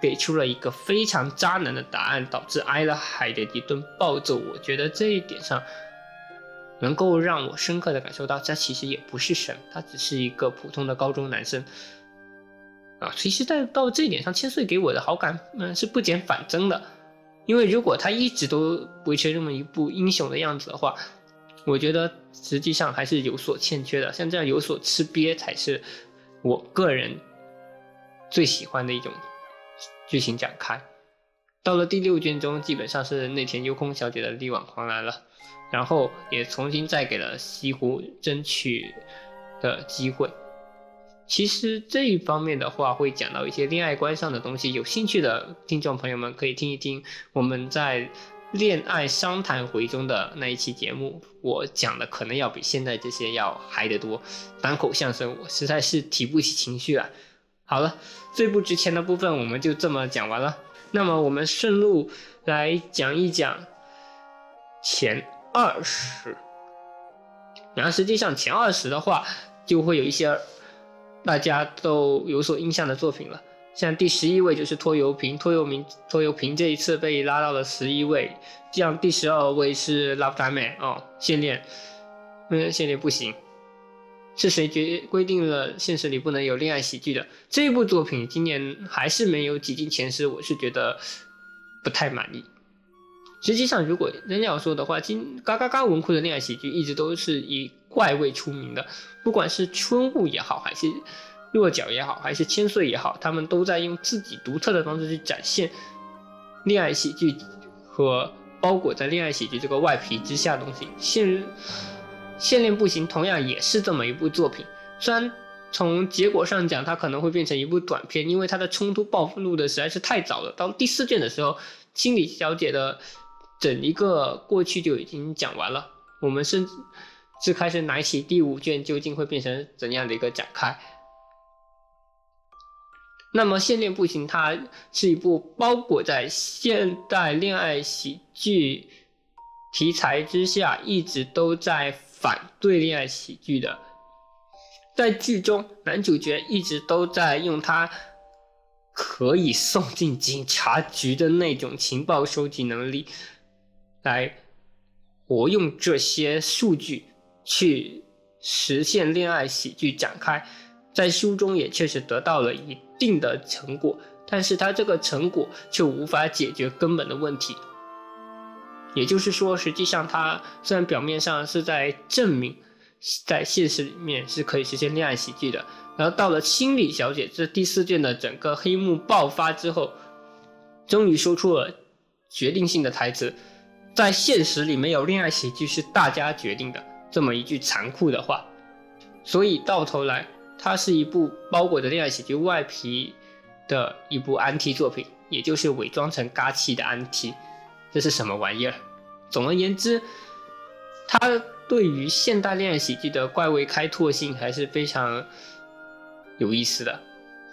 给出了一个非常渣男的答案，导致挨了海的一顿暴揍。我觉得这一点上。能够让我深刻的感受到，他其实也不是神，他只是一个普通的高中男生啊。其实，在到这一点上，千岁给我的好感，嗯，是不减反增的。因为如果他一直都维持这么一部英雄的样子的话，我觉得实际上还是有所欠缺的。像这样有所吃瘪，才是我个人最喜欢的一种剧情展开。到了第六卷中，基本上是内田优空小姐的力挽狂澜了。然后也重新再给了西湖争取的机会。其实这一方面的话，会讲到一些恋爱观上的东西。有兴趣的听众朋友们可以听一听我们在恋爱商谈会中的那一期节目，我讲的可能要比现在这些要嗨得多。单口相声我实在是提不起情绪来。好了，最不值钱的部分我们就这么讲完了。那么我们顺路来讲一讲前。二十，然后实际上前二十的话，就会有一些大家都有所印象的作品了。像第十一位就是拖油瓶，拖油瓶，拖油瓶这一次被拉到了十一位。这样第十二位是 Love Time 哦，限恋，嗯，限恋不行。是谁决规定了现实里不能有恋爱喜剧的？这部作品今年还是没有挤进前十，我是觉得不太满意。实际上，如果真要说的话，今嘎嘎嘎文库的恋爱喜剧一直都是以怪味出名的。不管是春雾也好，还是落脚也好，还是千岁也好，他们都在用自己独特的方式去展现恋爱喜剧和包裹在恋爱喜剧这个外皮之下的东西。现限恋不行，同样也是这么一部作品。虽然从结果上讲，它可能会变成一部短片，因为它的冲突暴露的实在是太早了。到第四卷的时候，心理小姐的。整一个过去就已经讲完了，我们甚至开始奶起第五卷究竟会变成怎样的一个展开。那么《限恋不行》它是一部包裹在现代恋爱喜剧题材之下，一直都在反对恋爱喜剧的。在剧中，男主角一直都在用他可以送进警察局的那种情报收集能力，来活用这些数据去实现恋爱喜剧展开。在书中也确实得到了一定的成果，但是他这个成果却无法解决根本的问题。也就是说，实际上他虽然表面上是在证明。在现实里面是可以实现恋爱喜剧的，然后到了心理小姐这第四卷的整个黑幕爆发之后，终于说出了决定性的台词：在现实里没有恋爱喜剧是大家决定的这么一句残酷的话。所以到头来，它是一部包裹着恋爱喜剧外皮的一部安 T 作品，也就是伪装成嘎气的安 T。这是什么玩意儿？总而言之，它。对于现代恋爱喜剧的怪味开拓性还是非常有意思的，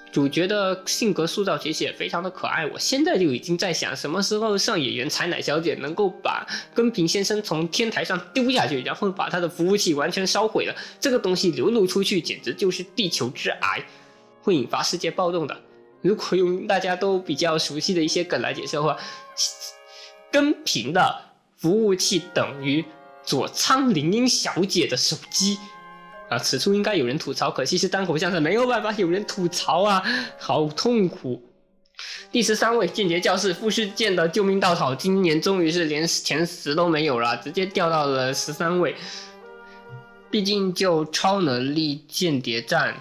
主角的性格塑造其实也非常的可爱。我现在就已经在想，什么时候上演员采奶小姐能够把根平先生从天台上丢下去，然后把他的服务器完全烧毁了，这个东西流露出去简直就是地球之癌，会引发世界暴动的。如果用大家都比较熟悉的一些梗来解释的话，根平的服务器等于。佐仓绫音小姐的手机啊，此处应该有人吐槽，可惜是单口相声，没有办法有人吐槽啊，好痛苦。第十三位间谍教室富士健的救命稻草，今年终于是连前十都没有了，直接掉到了十三位。毕竟就超能力间谍战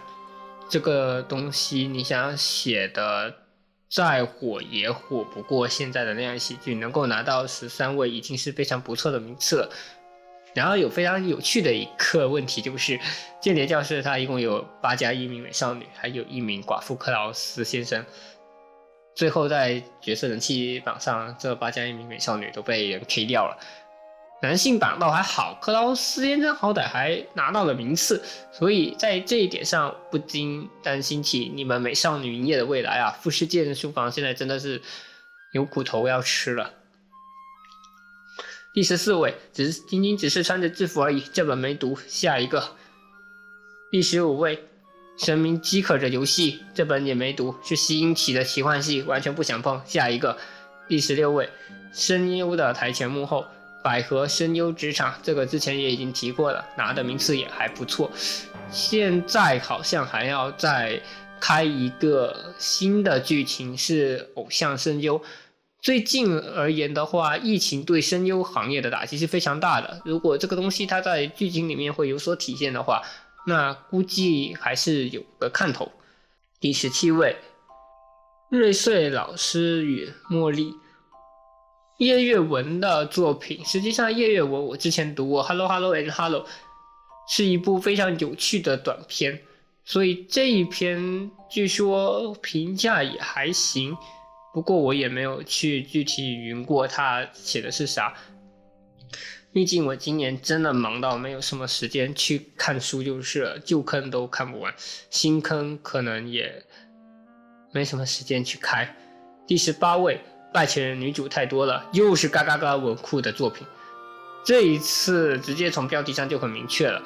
这个东西，你想写的再火也火不过现在的那样喜剧，能够拿到十三位已经是非常不错的名次了。然后有非常有趣的一个问题，就是间谍教室它一共有八加一名美少女，还有一名寡妇克劳斯先生。最后在角色人气榜上，这八加一名美少女都被人 K 掉了。男性版倒还好，克劳斯先生好歹还拿到了名次，所以在这一点上不禁担心起你们美少女营业的未来啊！富士健书房现在真的是有苦头要吃了。第十四位，只是仅仅只是穿着制服而已，这本没读，下一个。第十五位，神明饥渴着游戏，这本也没读，是吸音起的奇幻系，完全不想碰，下一个。第十六位，声优的台前幕后，百合声优职场，这个之前也已经提过了，拿的名次也还不错，现在好像还要再开一个新的剧情，是偶像声优。最近而言的话，疫情对声优行业的打击是非常大的。如果这个东西它在剧情里面会有所体现的话，那估计还是有个看头。第十七位，瑞穗老师与茉莉，叶月文的作品。实际上，叶月文我之前读过《Hello Hello and Hello》，是一部非常有趣的短片，所以这一篇据说评价也还行。不过我也没有去具体云过他写的是啥，毕竟我今年真的忙到没有什么时间去看书，就是，旧坑都看不完，新坑可能也没什么时间去开。第十八位，拜犬人女主太多了，又是嘎嘎嘎文库的作品，这一次直接从标题上就很明确了，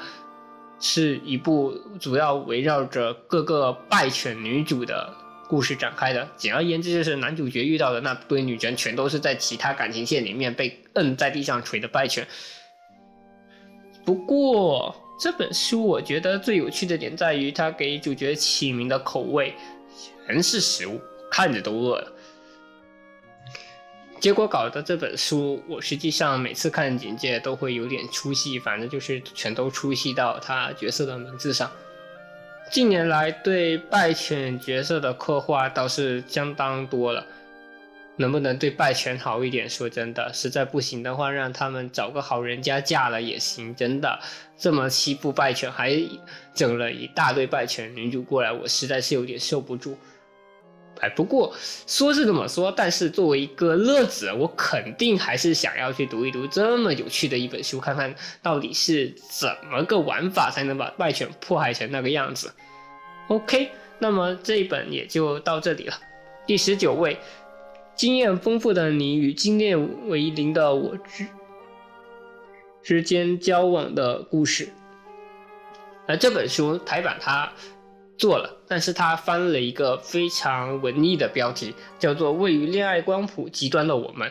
是一部主要围绕着各个拜犬女主的。故事展开的，简而言之就是男主角遇到的那堆女人，全都是在其他感情线里面被摁在地上捶的败犬。不过这本书我觉得最有趣的点在于，他给主角起名的口味全是食物，看着都饿了。结果搞的这本书，我实际上每次看简介都会有点出戏，反正就是全都出戏到他角色的名字上。近年来对败犬角色的刻画倒是相当多了，能不能对败犬好一点？说真的，实在不行的话，让他们找个好人家嫁了也行。真的，这么欺负败犬，还整了一大堆败犬女主过来，我实在是有点受不住。哎。不过说是这么说，但是作为一个乐子，我肯定还是想要去读一读这么有趣的一本书，看看到底是怎么个玩法才能把败犬迫害成那个样子。OK，那么这一本也就到这里了。第十九位，经验丰富的你与经验为零的我之之间交往的故事。而这本书台版它做了，但是他翻了一个非常文艺的标题，叫做《位于恋爱光谱极端的我们》。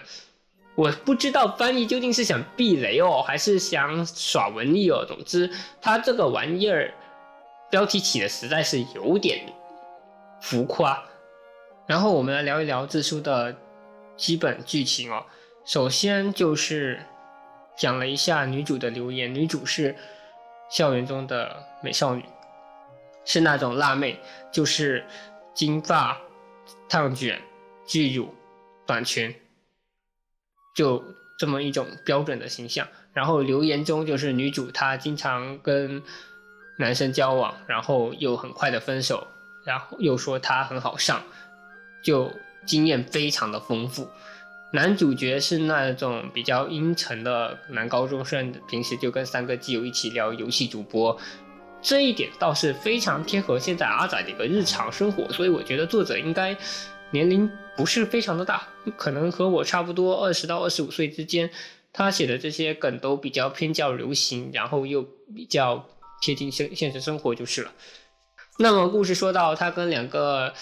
我不知道翻译究竟是想避雷哦，还是想耍文艺哦。总之，它这个玩意儿标题起的实在是有点浮夸。然后我们来聊一聊这书的基本剧情哦。首先就是讲了一下女主的留言，女主是校园中的美少女，是那种辣妹，就是金发、烫卷、巨乳、短裙，就这么一种标准的形象。然后留言中就是女主她经常跟男生交往，然后又很快的分手，然后又说她很好上。就经验非常的丰富，男主角是那种比较阴沉的男高中生，平时就跟三个基友一起聊游戏主播，这一点倒是非常贴合现在阿仔的一个日常生活，所以我觉得作者应该年龄不是非常的大，可能和我差不多二十到二十五岁之间，他写的这些梗都比较偏较流行，然后又比较贴近现现实生活就是了。那么故事说到他跟两个。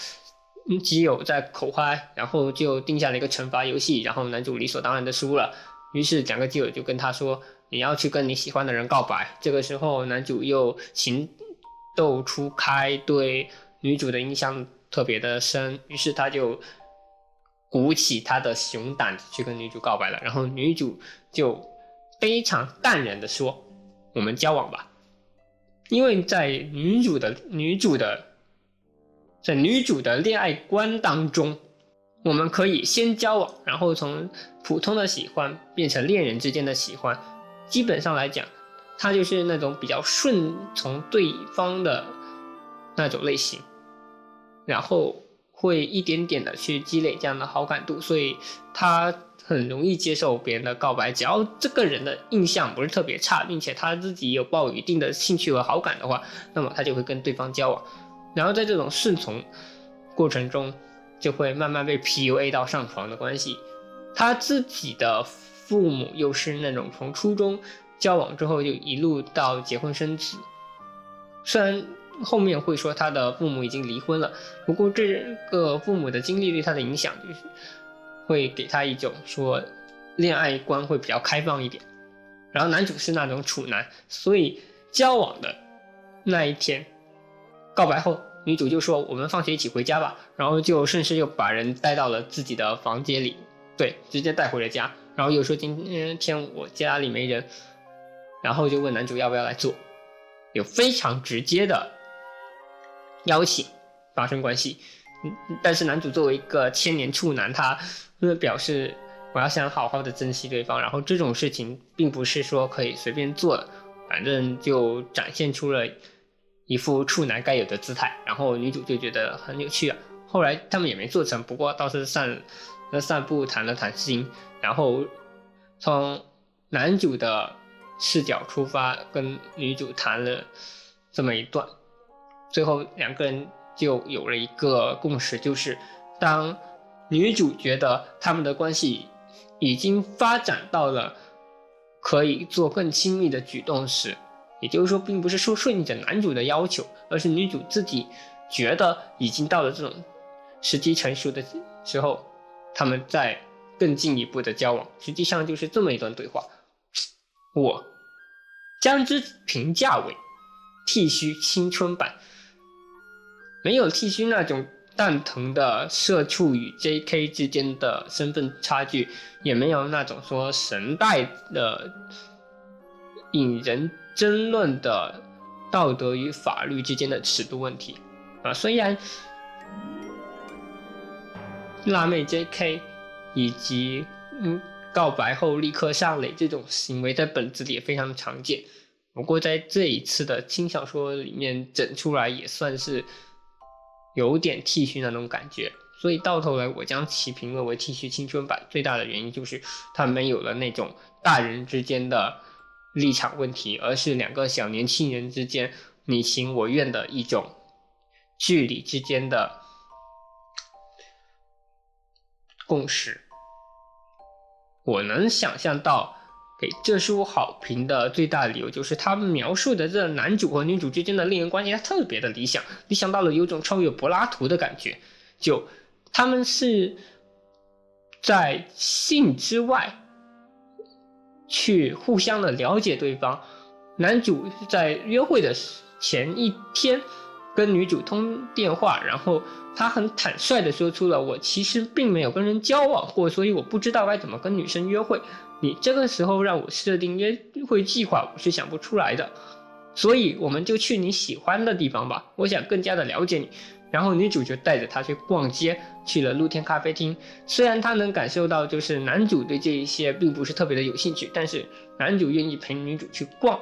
基友在口嗨，然后就定下了一个惩罚游戏，然后男主理所当然的输了。于是两个基友就跟他说：“你要去跟你喜欢的人告白。”这个时候男主又情窦初开，对女主的印象特别的深，于是他就鼓起他的熊胆子去跟女主告白了。然后女主就非常淡然的说：“我们交往吧。”因为在女主的女主的。在女主的恋爱观当中，我们可以先交往，然后从普通的喜欢变成恋人之间的喜欢。基本上来讲，他就是那种比较顺从对方的那种类型，然后会一点点的去积累这样的好感度，所以他很容易接受别人的告白。只要这个人的印象不是特别差，并且他自己有抱有一定的兴趣和好感的话，那么他就会跟对方交往。然后在这种顺从过程中，就会慢慢被 PUA 到上床的关系。他自己的父母又是那种从初中交往之后就一路到结婚生子。虽然后面会说他的父母已经离婚了，不过这个父母的经历对他的影响就是会给他一种说恋爱观会比较开放一点。然后男主是那种处男，所以交往的那一天。告白后，女主就说：“我们放学一起回家吧。”然后就顺势又把人带到了自己的房间里，对，直接带回了家。然后又说：“今天天我家里没人。”然后就问男主要不要来做，有非常直接的邀请发生关系。嗯，但是男主作为一个千年处男，他表示我要想好好的珍惜对方。然后这种事情并不是说可以随便做的，反正就展现出了。一副处男该有的姿态，然后女主就觉得很有趣啊。后来他们也没做成，不过倒是散那散步谈了谈心，然后从男主的视角出发，跟女主谈了这么一段，最后两个人就有了一个共识，就是当女主觉得他们的关系已经发展到了可以做更亲密的举动时。也就是说，并不是说顺应着男主的要求，而是女主自己觉得已经到了这种时机成熟的时候，他们在更进一步的交往。实际上就是这么一段对话，我将之评价为剃须青春版，没有剃须那种蛋疼的社畜与 J.K. 之间的身份差距，也没有那种说神代的引人。争论的道德与法律之间的尺度问题啊，虽然辣妹 J.K. 以及嗯告白后立刻上垒这种行为在本子里也非常常见，不过在这一次的轻小说里面整出来也算是有点剃须那种感觉，所以到头来我将其评论为 T 恤青春版，最大的原因就是它没有了那种大人之间的立场问题，而是两个小年轻人之间你情我愿的一种距离之间的共识。我能想象到。给这书好评的最大理由就是他们描述的这男主和女主之间的恋人关系，它特别的理想，理想到了有种超越柏拉图的感觉。就他们是在性之外去互相的了解对方。男主在约会的前一天跟女主通电话，然后他很坦率的说出了我其实并没有跟人交往过，所以我不知道该怎么跟女生约会。你这个时候让我设定约会计划，我是想不出来的，所以我们就去你喜欢的地方吧。我想更加的了解你。然后女主就带着他去逛街，去了露天咖啡厅。虽然他能感受到，就是男主对这一些并不是特别的有兴趣，但是男主愿意陪女主去逛，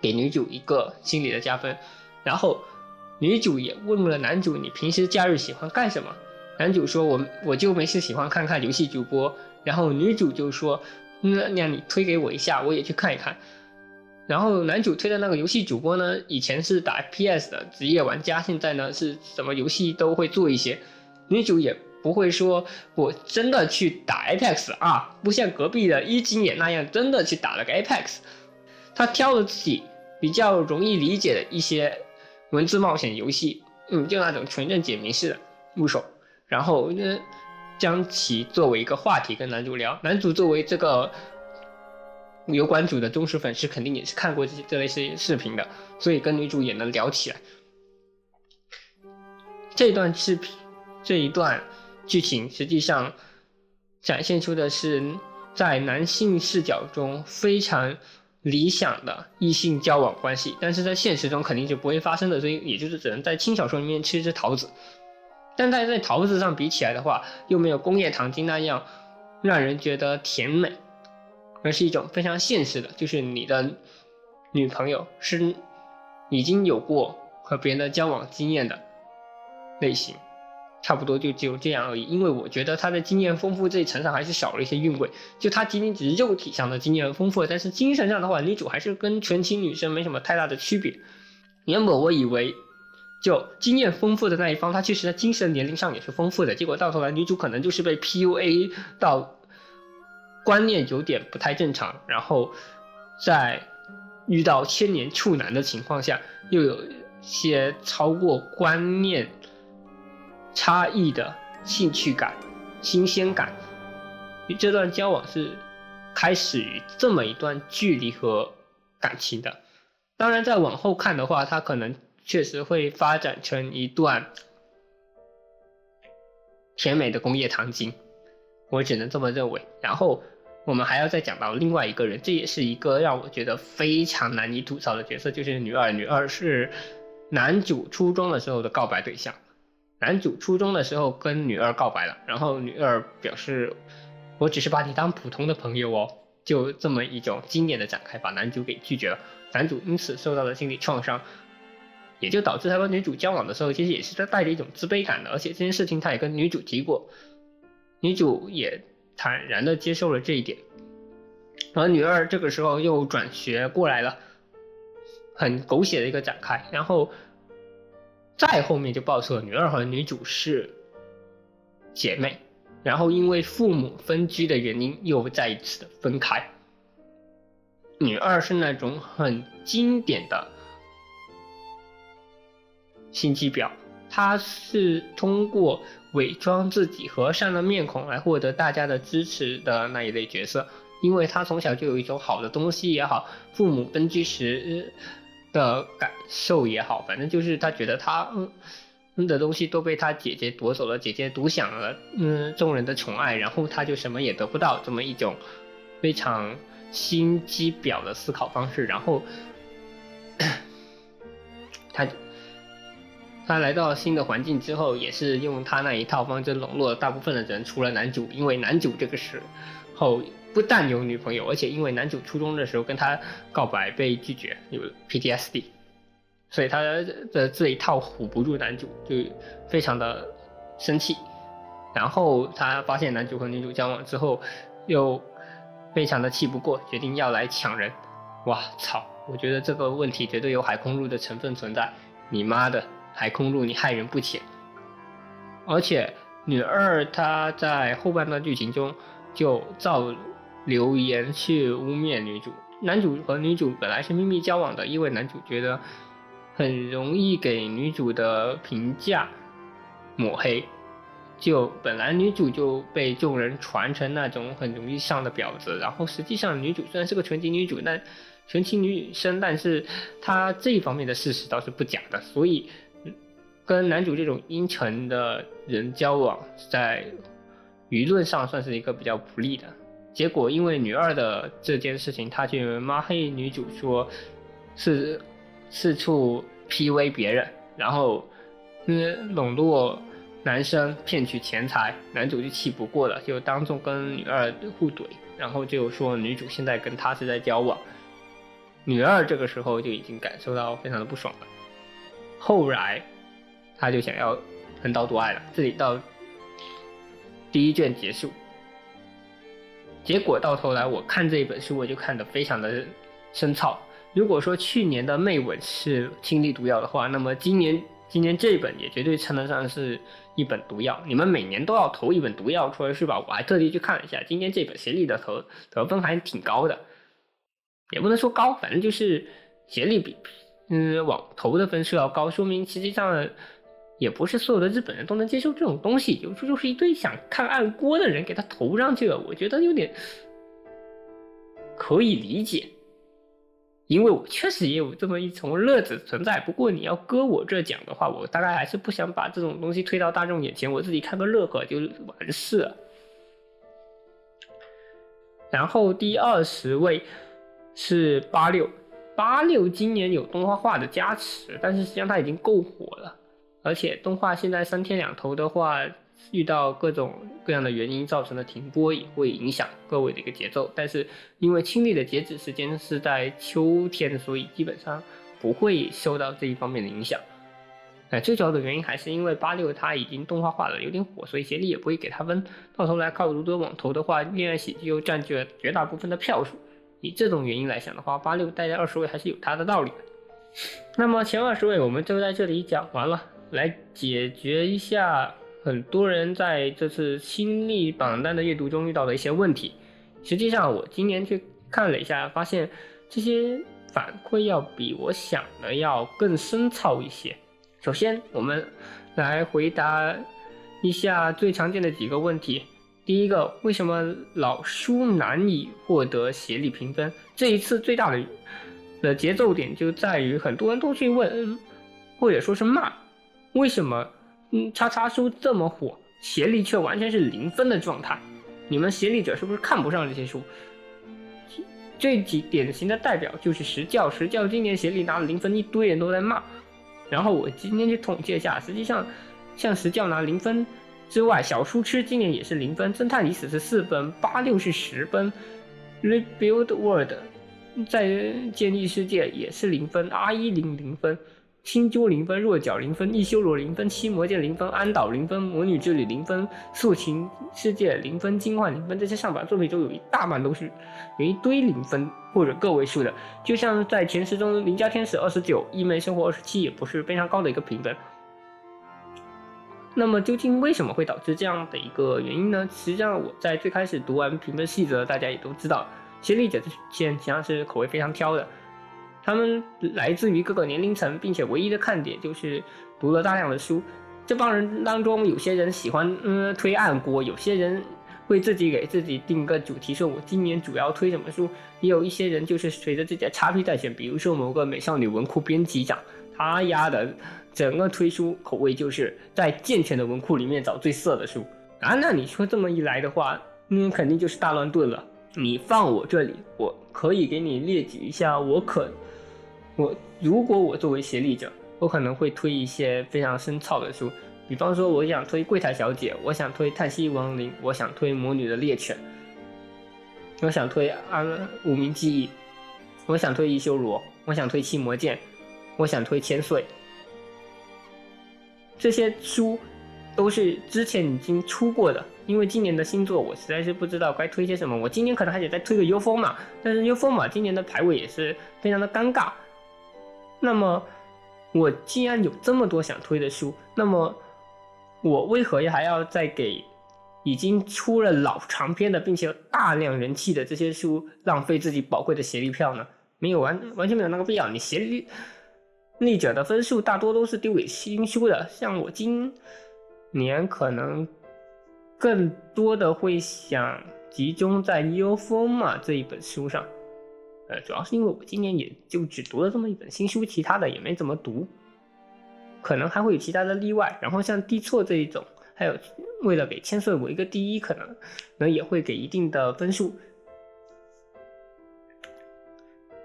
给女主一个心理的加分。然后女主也问了男主：“你平时假日喜欢干什么？”男主说：“我我就没事喜欢看看游戏主播。”然后女主就说：“那那你推给我一下，我也去看一看。”然后男主推的那个游戏主播呢，以前是打 PS 的职业玩家，现在呢是什么游戏都会做一些。女主也不会说我真的去打 Apex 啊，不像隔壁的一金也那样真的去打了个 Apex。他挑了自己比较容易理解的一些文字冒险游戏，嗯，就那种纯正解谜式的入手。然后呢？将其作为一个话题跟男主聊，男主作为这个油管主的忠实粉丝，肯定也是看过这这类视视频的，所以跟女主也能聊起来。这段视频这一段剧情实际上展现出的是在男性视角中非常理想的异性交往关系，但是在现实中肯定是不会发生的，所以也就是只能在轻小说里面吃吃桃子。但在在桃子上比起来的话，又没有工业糖精那样让人觉得甜美，而是一种非常现实的，就是你的女朋友是已经有过和别人的交往经验的类型，差不多就只有这样而已。因为我觉得他的经验丰富这一层上还是少了一些韵味，就他仅仅只是肉体上的经验丰富，但是精神上的话，女主还是跟纯情女生没什么太大的区别。原本我以为。就经验丰富的那一方，他其实在精神年龄上也是丰富的。结果到头来，女主可能就是被 PUA 到观念有点不太正常，然后在遇到千年处男的情况下，又有些超过观念差异的兴趣感、新鲜感。这段交往是开始于这么一段距离和感情的。当然，再往后看的话，他可能。确实会发展成一段甜美的工业糖精，我只能这么认为。然后我们还要再讲到另外一个人，这也是一个让我觉得非常难以吐槽的角色，就是女二。女二是男主初中的时候的告白对象，男主初中的时候跟女二告白了，然后女二表示我只是把你当普通的朋友哦，就这么一种经典的展开，把男主给拒绝了，男主因此受到了心理创伤。也就导致他跟女主交往的时候，其实也是在带着一种自卑感的，而且这件事情他也跟女主提过，女主也坦然的接受了这一点。而女二这个时候又转学过来了，很狗血的一个展开。然后再后面就爆出了女二和女主是姐妹，然后因为父母分居的原因又再一次的分开。女二是那种很经典的。心机婊，她是通过伪装自己和善的面孔来获得大家的支持的那一类角色，因为她从小就有一种好的东西也好，父母分居时的感受也好，反正就是他觉得他嗯的东西都被他姐姐夺走了，姐姐独享了嗯众人的宠爱，然后他就什么也得不到，这么一种非常心机婊的思考方式，然后他。他来到新的环境之后，也是用他那一套方针笼络了大部分的人，除了男主。因为男主这个时候不但有女朋友，而且因为男主初中的时候跟他告白被拒绝，有 PTSD，所以他的这一套唬不住男主，就非常的生气。然后他发现男主和女主交往之后，又非常的气不过，决定要来抢人。哇操！我觉得这个问题绝对有海空路的成分存在。你妈的，海空路你害人不浅！而且女二她在后半段剧情中就造留言去污蔑女主。男主和女主本来是秘密交往的，因为男主觉得很容易给女主的评价抹黑。就本来女主就被众人传成那种很容易上的婊子，然后实际上女主虽然是个纯情女主，但纯情女生，但是她这一方面的事实倒是不假的，所以跟男主这种阴沉的人交往，在舆论上算是一个比较不利的结果。因为女二的这件事情，他去抹黑女主，说是四处 PV 别人，然后嗯笼络。男生骗取钱财，男主就气不过了，就当众跟女二互怼，然后就说女主现在跟他是在交往。女二这个时候就已经感受到非常的不爽了，后来他就想要横刀夺爱了。这里到第一卷结束，结果到头来我看这一本书我就看得非常的生草。如果说去年的媚吻是亲力毒药的话，那么今年。今年这一本也绝对称得上是一本毒药。你们每年都要投一本毒药出来是吧？我还特地去看了一下，今年这本协力的投得分还挺高的，也不能说高，反正就是协力比嗯网投的分数要高，说明实际上也不是所有的日本人都能接受这种东西。有时候就是一堆想看暗锅的人给他投上去了，我觉得有点可以理解。因为我确实也有这么一层乐子存在，不过你要搁我这讲的话，我大概还是不想把这种东西推到大众眼前，我自己看个乐呵就完事了。然后第二十位是八六，八六今年有动画化的加持，但是实际上它已经够火了，而且动画现在三天两头的话。遇到各种各样的原因造成的停播也会影响各位的一个节奏，但是因为清理的截止时间是在秋天，所以基本上不会受到这一方面的影响。哎，最主要的原因还是因为八六它已经动画化了，有点火，所以协力也不会给它分。到头来靠如多网投的话，恋爱喜剧又占据了绝大部分的票数。以这种原因来想的话，八六待在二十位还是有它的道理的。那么前二十位我们就在这里讲完了，来解决一下。很多人在这次新历榜单的阅读中遇到的一些问题，实际上我今年去看了一下，发现这些反馈要比我想的要更深糙一些。首先，我们来回答一下最常见的几个问题。第一个，为什么老书难以获得协力评分？这一次最大的的节奏点就在于很多人都去问，或者说是骂，为什么？嗯，叉叉书这么火，协力却完全是零分的状态。你们协力者是不是看不上这些书？最几典型的代表就是石教，石教今年协力拿了零分，一堆人都在骂。然后我今天去统计一下，实际上像石教拿零分之外，小书痴今年也是零分，侦探已死是四分，八六是十分，Rebuild World 在建立世界也是零分，R 一零零分。青鸠零分，弱角零分，一修罗零分，七魔剑零分，安岛零分，魔女之旅零分，素琴世界零分，金幻零分，这些上榜作品中有一大半都是有一堆零分或者个位数的。就像在前十中，邻家天使二十九，一枚生活二十七，也不是非常高的一个评分。那么究竟为什么会导致这样的一个原因呢？实际上我在最开始读完评分细则，大家也都知道，先例者这些实际上是口味非常挑的。他们来自于各个年龄层，并且唯一的看点就是读了大量的书。这帮人当中，有些人喜欢嗯推暗锅，有些人会自己给自己定个主题，说我今年主要推什么书。也有一些人就是随着自己的叉 P 在选，比如说某个美少女文库编辑长，他压的整个推书口味就是在健全的文库里面找最色的书啊。那你说这么一来的话，嗯，肯定就是大乱炖了。你放我这里，我可以给你列举一下我可。我如果我作为协力者，我可能会推一些非常深草的书，比方说我想推《柜台小姐》，我想推《叹息亡灵》，我想推《魔女的猎犬》，我想推《安无名记忆》，我想推《一修罗》，我想推《七魔剑》，我想推《千岁》。这些书都是之前已经出过的。因为今年的新作我实在是不知道该推些什么，我今年可能还得再推个 U 风嘛，但是 U 风嘛今年的排位也是非常的尴尬。那么我既然有这么多想推的书，那么我为何还要再给已经出了老长篇的并且有大量人气的这些书浪费自己宝贵的协力票呢？没有完完全没有那个必要。你协力力者的分数大多都是丢给新书的，像我今年可能。更多的会想集中在《幽风》嘛这一本书上，呃，主要是因为我今年也就只读了这么一本新书，其他的也没怎么读，可能还会有其他的例外。然后像《地错》这一种，还有为了给千岁我一个第一，可能能也会给一定的分数。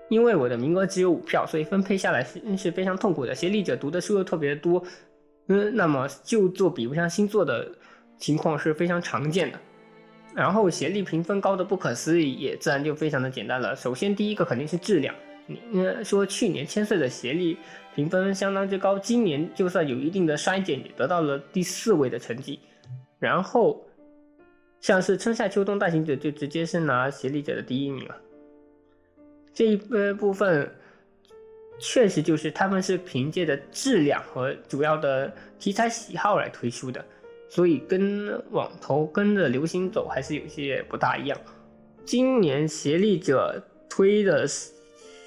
因为我的名额只有五票，所以分配下来是是非常痛苦的。协力者读的书又特别多，嗯，那么就做比不上星座的。情况是非常常见的，然后协力评分高的不可思议，也自然就非常的简单了。首先第一个肯定是质量，你说去年千岁的协力评分相当之高，今年就算有一定的衰减，也得到了第四位的成绩。然后像是春夏秋冬大行者就直接是拿协力者的第一名了。这一部分确实就是他们是凭借着质量和主要的题材喜好来推出的。所以跟网头跟着流行走还是有些不大一样。今年协力者推的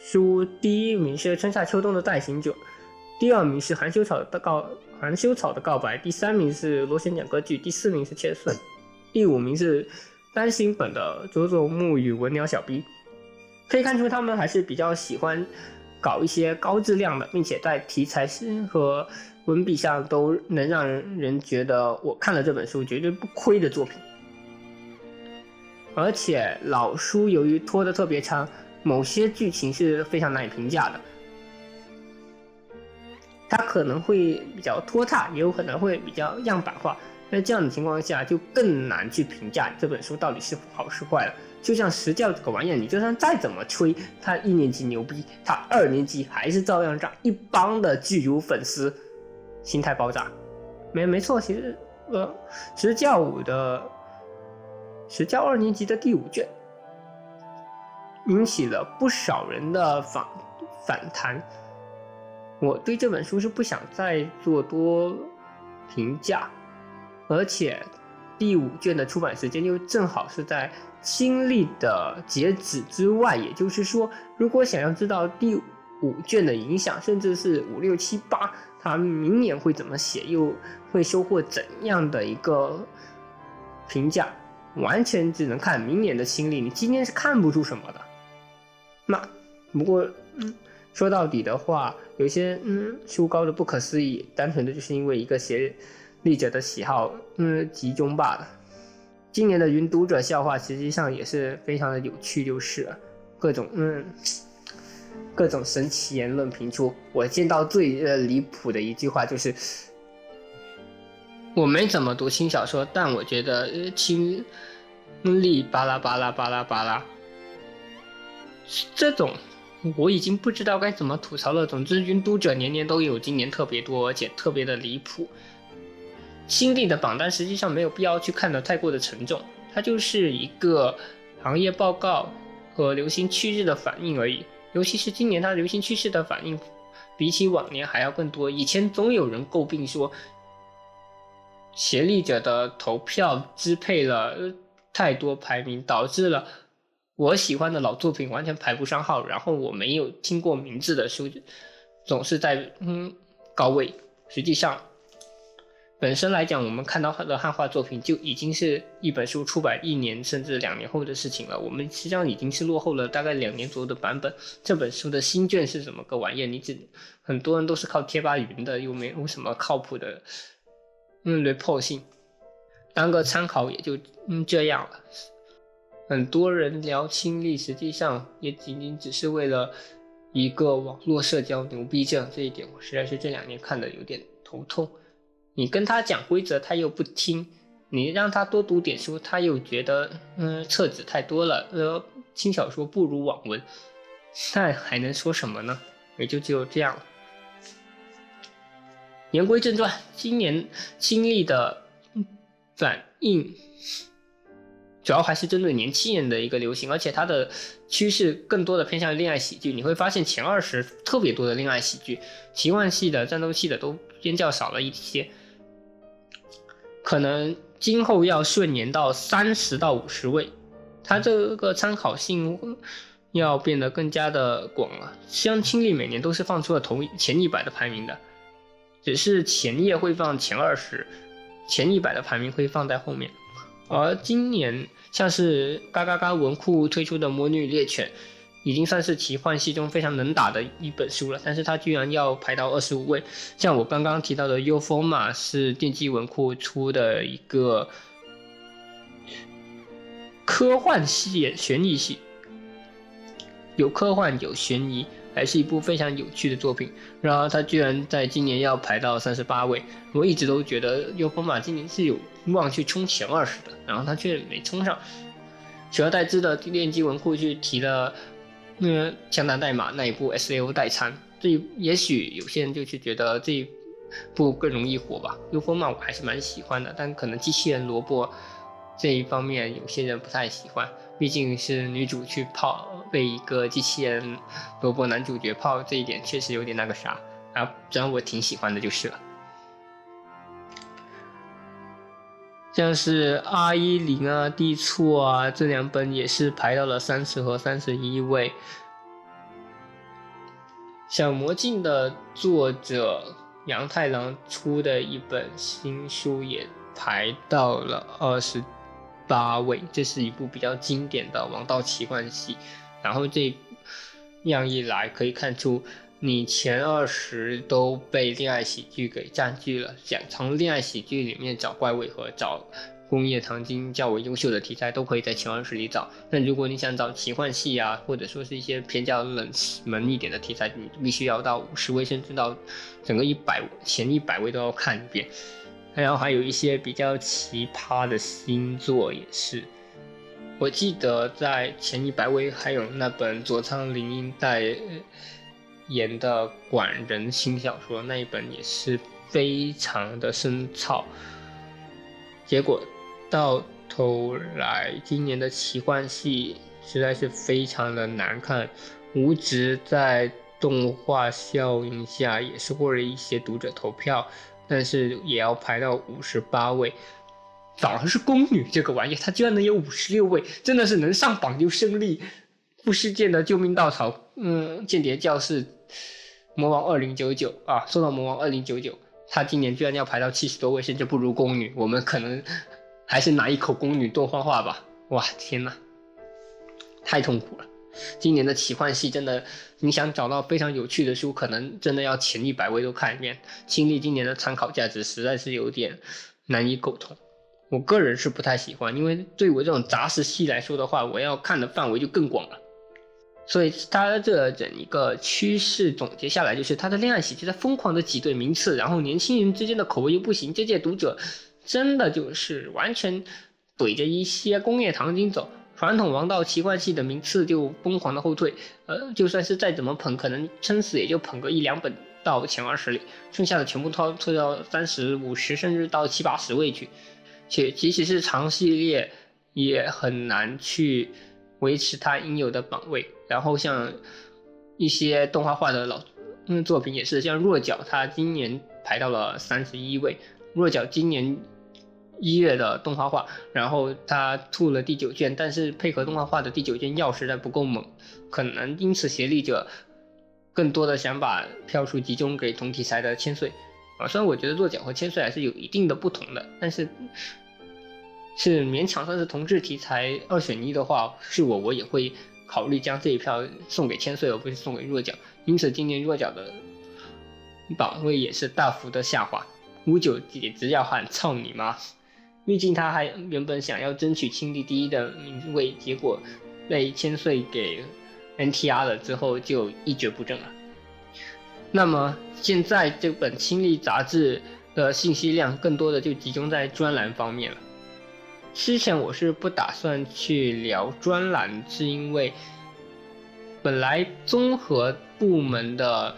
书，第一名是春夏秋冬的代行者，第二名是含羞草的告含羞草的告白，第三名是螺旋桨歌剧，第四名是千岁，第五名是单行本的佐佐木与文鸟小 B。可以看出他们还是比较喜欢搞一些高质量的，并且在题材和。文笔上都能让人觉得我看了这本书绝对不亏的作品，而且老书由于拖得特别长，某些剧情是非常难以评价的，它可能会比较拖沓，也有可能会比较样板化。在这样的情况下，就更难去评价这本书到底是好是坏了。就像实教这个玩意儿，你就算再怎么吹，他一年级牛逼，他二年级还是照样让一帮的巨乳粉丝。心态爆炸，没没错，其实呃，实教五的实教二年级的第五卷，引起了不少人的反反弹。我对这本书是不想再做多评价，而且第五卷的出版时间又正好是在新历的截止之外，也就是说，如果想要知道第五卷的影响，甚至是五六七八。他明年会怎么写，又会收获怎样的一个评价？完全只能看明年的心力，你今年是看不出什么的。那不过，嗯，说到底的话，有些嗯书高的不可思议，单纯的就是因为一个写力者的喜好嗯集中罢了。今年的云读者笑话实际上也是非常的有趣，就是了，各种嗯。各种神奇言论频出，我见到最呃离谱的一句话就是：我没怎么读轻小说，但我觉得轻力巴拉巴拉巴拉巴拉，这种我已经不知道该怎么吐槽了。总之，云读者年年都有，今年特别多，而且特别的离谱。新力的榜单实际上没有必要去看得太过的沉重，它就是一个行业报告和流行趋势的反应而已。尤其是今年，它流行趋势的反应比起往年还要更多。以前总有人诟病说，协力者的投票支配了太多排名，导致了我喜欢的老作品完全排不上号，然后我没有听过名字的书总是在嗯高位。实际上。本身来讲，我们看到的汉化作品就已经是一本书出版一年甚至两年后的事情了。我们实际上已经是落后了大概两年左右的版本。这本书的新卷是什么个玩意？你只很多人都是靠贴吧云的，又没有什么靠谱的嗯 report 性，当个参考也就嗯这样了。很多人聊亲历，实际上也仅仅只是为了一个网络社交牛逼症。这一点我实在是这两年看的有点头痛。你跟他讲规则，他又不听；你让他多读点书，他又觉得嗯册子太多了，呃轻小说不如网文，那还能说什么呢？也就只有这样了。言归正传，今年经历的反应主要还是针对年轻人的一个流行，而且它的趋势更多的偏向于恋爱喜剧。你会发现前二十特别多的恋爱喜剧，奇幻系的、战斗系的都偏较少了一些。可能今后要顺延到三十到五十位，它这个参考性要变得更加的广了。像青丽每年都是放出了头前一百的排名的。只是前页会放前二十，前一百的排名会放在后面。而今年像是嘎嘎嘎文库推出的《魔女猎犬》，已经算是奇幻系中非常能打的一本书了，但是它居然要排到二十五位。像我刚刚提到的《幽风》嘛，是电击文库出的一个科幻系、悬疑系，有科幻有悬疑。还是一部非常有趣的作品，然而它居然在今年要排到三十八位。我一直都觉得优风马今年是有望去冲前二十的，然后他却没冲上。取而代之的电击文库去提了那个枪弹代码那一部 S A O 代餐，这也许有些人就去觉得这一部更容易火吧。优风马我还是蛮喜欢的，但可能机器人萝卜这一方面有些人不太喜欢。毕竟是女主去泡被一个机器人萝卜男主角泡，这一点确实有点那个啥啊，虽然我挺喜欢的，就是了。像是 R 一零啊、地错啊这两本也是排到了三十和三十一位。小魔镜的作者杨太郎出的一本新书也排到了二十。八位，这是一部比较经典的王道奇幻戏，然后这样一来可以看出，你前二十都被恋爱喜剧给占据了。想从恋爱喜剧里面找怪味和找工业糖精较为优秀的题材，都可以在前二十里找。但如果你想找奇幻戏啊，或者说是一些偏较冷门一点的题材，你必须要到五十位，甚至到整个一百前一百位都要看一遍。然后还有一些比较奇葩的星座也是，我记得在前一百位还有那本佐仓绫音代言的管人新小说，那一本也是非常的深草。结果到头来，今年的奇幻系实在是非常的难看，无职在动画效应下也是获了一些读者投票。但是也要排到五十八位，反而是宫女这个玩意，它居然能有五十六位，真的是能上榜就胜利。不世界的救命稻草，嗯，间谍教室，魔王二零九九啊，说到魔王二零九九，他今年居然要排到七十多位，甚至不如宫女，我们可能还是拿一口宫女多画画吧。哇，天呐，太痛苦了。今年的奇幻系真的，你想找到非常有趣的书，可能真的要前一百位都看一遍。亲历今年的参考价值实在是有点难以苟同。我个人是不太喜欢，因为对我这种杂食系来说的话，我要看的范围就更广了。所以它这整一个趋势总结下来，就是它的恋爱喜剧在疯狂的挤兑名次，然后年轻人之间的口味又不行，这届读者真的就是完全怼着一些工业糖精走。传统王道奇幻系的名次就疯狂的后退，呃，就算是再怎么捧，可能撑死也就捧个一两本到前二十里，剩下的全部掏退到三十五十，甚至到七八十位去。且即使是长系列，也很难去维持它应有的榜位。然后像一些动画化的老作品也是，像弱角，它今年排到了三十一位。弱角今年。一月的动画化，然后他出了第九卷，但是配合动画化的第九卷药实在不够猛，可能因此协力者更多的想把票数集中给同题材的千岁啊。虽然我觉得弱角和千岁还是有一定的不同的，但是是勉强算是同质题材二选一的话，是我我也会考虑将这一票送给千岁，而不是送给弱角。因此今年弱角的榜位也是大幅的下滑，五九简直要喊操你妈！毕竟他还原本想要争取亲历第一的名位，结果被千岁给 NTR 了，之后就一蹶不振了。那么现在这本亲历杂志的信息量更多的就集中在专栏方面了。之前我是不打算去聊专栏，是因为本来综合部门的。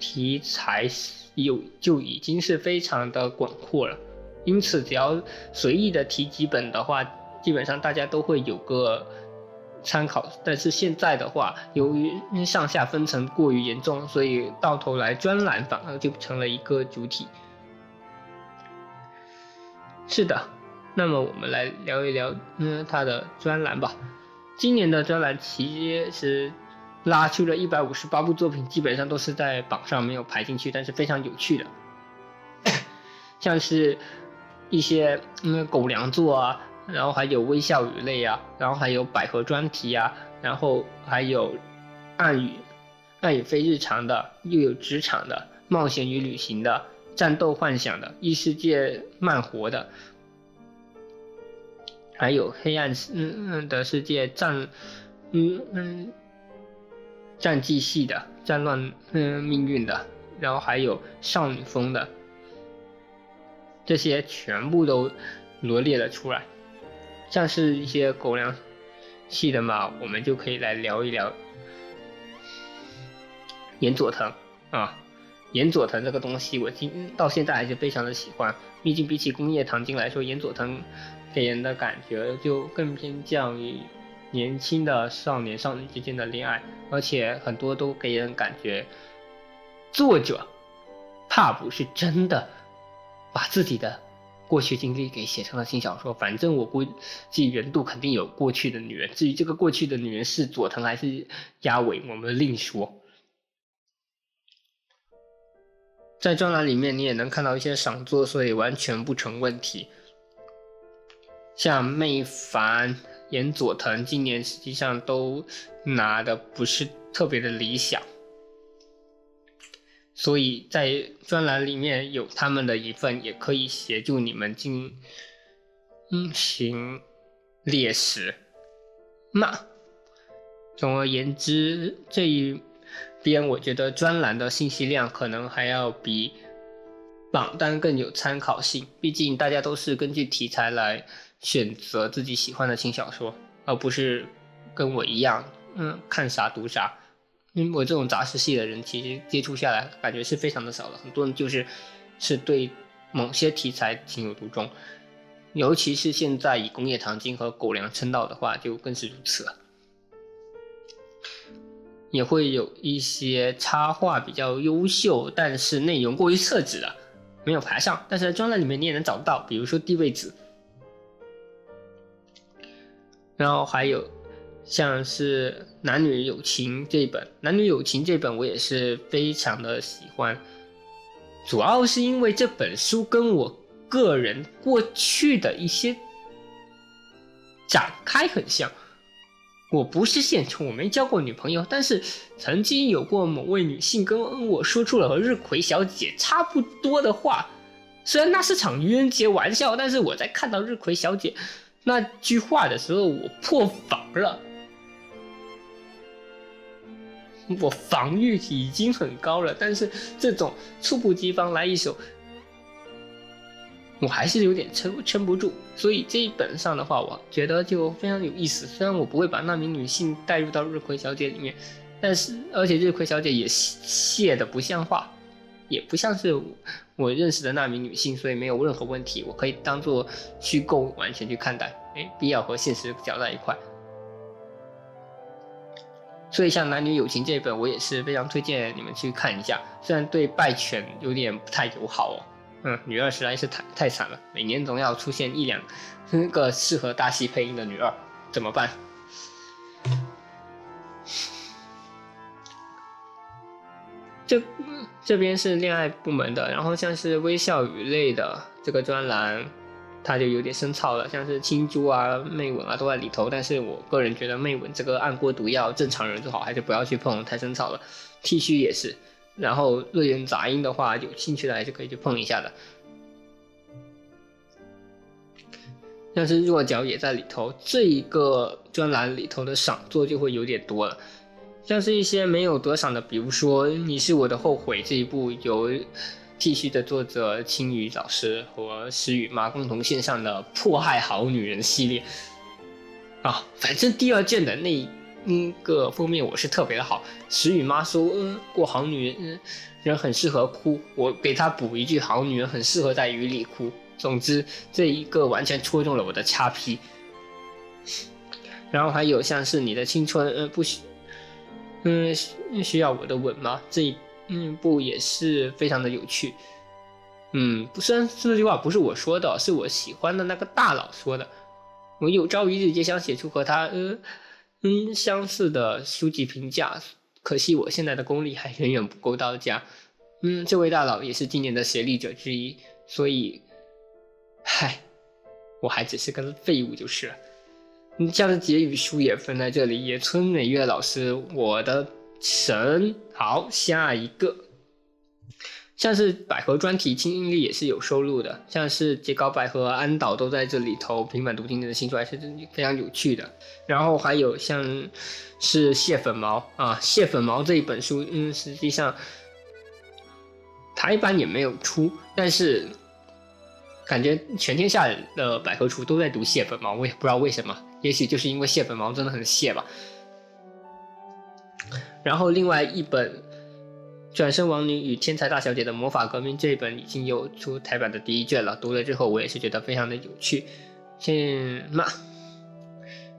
题材有就已经是非常的广阔了，因此只要随意的提几本的话，基本上大家都会有个参考。但是现在的话，由于上下分层过于严重，所以到头来专栏反而就成了一个主体。是的，那么我们来聊一聊嗯他的专栏吧。今年的专栏其实。拉出了一百五十八部作品，基本上都是在榜上没有排进去，但是非常有趣的，像是一些嗯狗粮作啊，然后还有微笑语类啊，然后还有百合专题啊，然后还有暗语，暗语非日常的，又有职场的，冒险与旅行的，战斗幻想的，异世界慢活的，还有黑暗嗯嗯的世界战嗯嗯。战绩系的、战乱嗯命运的，然后还有少女风的，这些全部都罗列了出来。像是一些狗粮系的嘛，我们就可以来聊一聊岩佐藤啊。岩佐藤这个东西，我今到现在还是非常的喜欢。毕竟比起工业糖精来说，岩佐藤给人的感觉就更偏向于。年轻的少年少女之间的恋爱，而且很多都给人感觉，作者怕不是真的把自己的过去经历给写成了新小说。反正我估计原度肯定有过去的女人，至于这个过去的女人是佐藤还是鸭尾，我们另说。在专栏里面你也能看到一些赏作，所以完全不成问题。像妹凡。岩佐藤今年实际上都拿的不是特别的理想，所以在专栏里面有他们的一份，也可以协助你们进行猎食。那总而言之，这一边我觉得专栏的信息量可能还要比榜单更有参考性，毕竟大家都是根据题材来。选择自己喜欢的轻小说，而不是跟我一样，嗯，看啥读啥。因为我这种杂食系的人，其实接触下来感觉是非常的少的。很多人就是是对某些题材情有独钟，尤其是现在以工业糖精和狗粮称道的话，就更是如此了。也会有一些插画比较优秀，但是内容过于厕纸的，没有排上。但是在专栏里面你也能找到，比如说地位子。然后还有，像是男女友情这一本，男女友情这本我也是非常的喜欢，主要是因为这本书跟我个人过去的一些展开很像。我不是现充，我没交过女朋友，但是曾经有过某位女性跟我说出了和日葵小姐差不多的话，虽然那是场愚人节玩笑，但是我在看到日葵小姐。那句话的时候，我破防了。我防御已经很高了，但是这种猝不及防来一手，我还是有点撑撑不住。所以这一本上的话，我觉得就非常有意思。虽然我不会把那名女性带入到日葵小姐里面，但是而且日葵小姐也谢的不像话。也不像是我认识的那名女性，所以没有任何问题，我可以当做虚构完全去看待，没必要和现实搅在一块。所以像男女友情这一本，我也是非常推荐你们去看一下，虽然对败犬有点不太友好哦，嗯，女二实在是太太惨了，每年总要出现一两个适合大戏配音的女二，怎么办？这这边是恋爱部门的，然后像是微笑语类的这个专栏，它就有点生草了，像是青珠啊、媚吻啊都在里头。但是我个人觉得媚吻这个按锅毒药，正常人最好还是不要去碰，太生草了。T 恤也是，然后热言杂音的话，有兴趣的还是可以去碰一下的。像是弱角也在里头，这一个专栏里头的赏作就会有点多了。像是一些没有得赏的，比如说《你是我的后悔》这一部由 T 恤的作者青雨老师和石雨妈共同线上的迫害好女人系列啊，反正第二卷的那那个封面我是特别的好，石雨妈说，嗯，过好女人人很适合哭，我给她补一句，好女人很适合在雨里哭。总之，这一个完全戳中了我的叉 P。然后还有像是你的青春，嗯，不需，嗯，需要我的吻吗？这一嗯部也是非常的有趣。嗯，不，虽然这句话不是我说的，是我喜欢的那个大佬说的。我有朝一日也想写出和他，嗯，嗯，相似的书籍评价，可惜我现在的功力还远远不够到家。嗯，这位大佬也是今年的协力者之一，所以，嗨，我还只是个废物就是了。你，像是结语书也分在这里，野村美月老师，我的神。好，下一个。像是百合专题，青音力也是有收录的。像是杰高百合、安导都在这里头。平板读经典的新书还是非常有趣的。然后还有像是蟹粉毛啊，蟹粉毛这一本书，嗯，实际上台版也没有出，但是感觉全天下的百合厨都在读蟹粉毛，我也不知道为什么，也许就是因为蟹粉王真的很蟹吧。然后另外一本。转生王女与天才大小姐的魔法革命这一本已经有出台版的第一卷了，读了之后我也是觉得非常的有趣。像那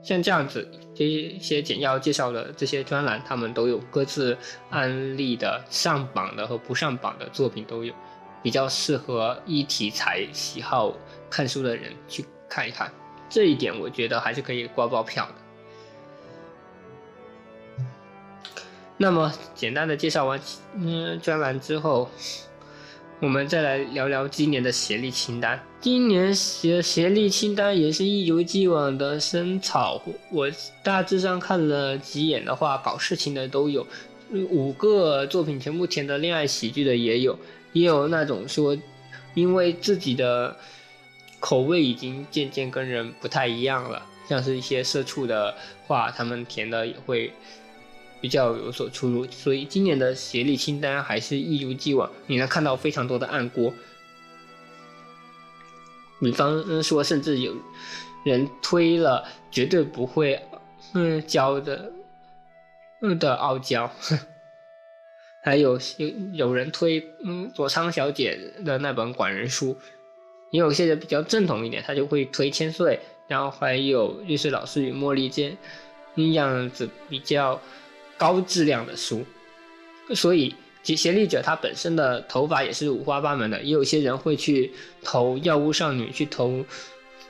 像这样子这些简要介绍的这些专栏，他们都有各自案例的上榜的和不上榜的作品都有，比较适合一题材喜好看书的人去看一看。这一点我觉得还是可以挂包票的。那么简单的介绍完嗯专栏之后，我们再来聊聊今年的协力清单。今年协协力清单也是一如既往的生草，我大致上看了几眼的话，搞事情的都有，五个作品全部填的恋爱喜剧的也有，也有那种说因为自己的口味已经渐渐跟人不太一样了，像是一些社畜的话，他们填的也会。比较有所出入，所以今年的协力清单还是一如既往，你能看到非常多的暗锅。比方说，甚至有人推了绝对不会嗯交的嗯的傲娇，还有有有人推嗯佐仓小姐的那本管人书，也有些人比较正统一点，他就会推千岁，然后还有律师老师与茉莉间那样子比较。高质量的书，所以协协力者他本身的头发也是五花八门的，也有些人会去投药物少女，去投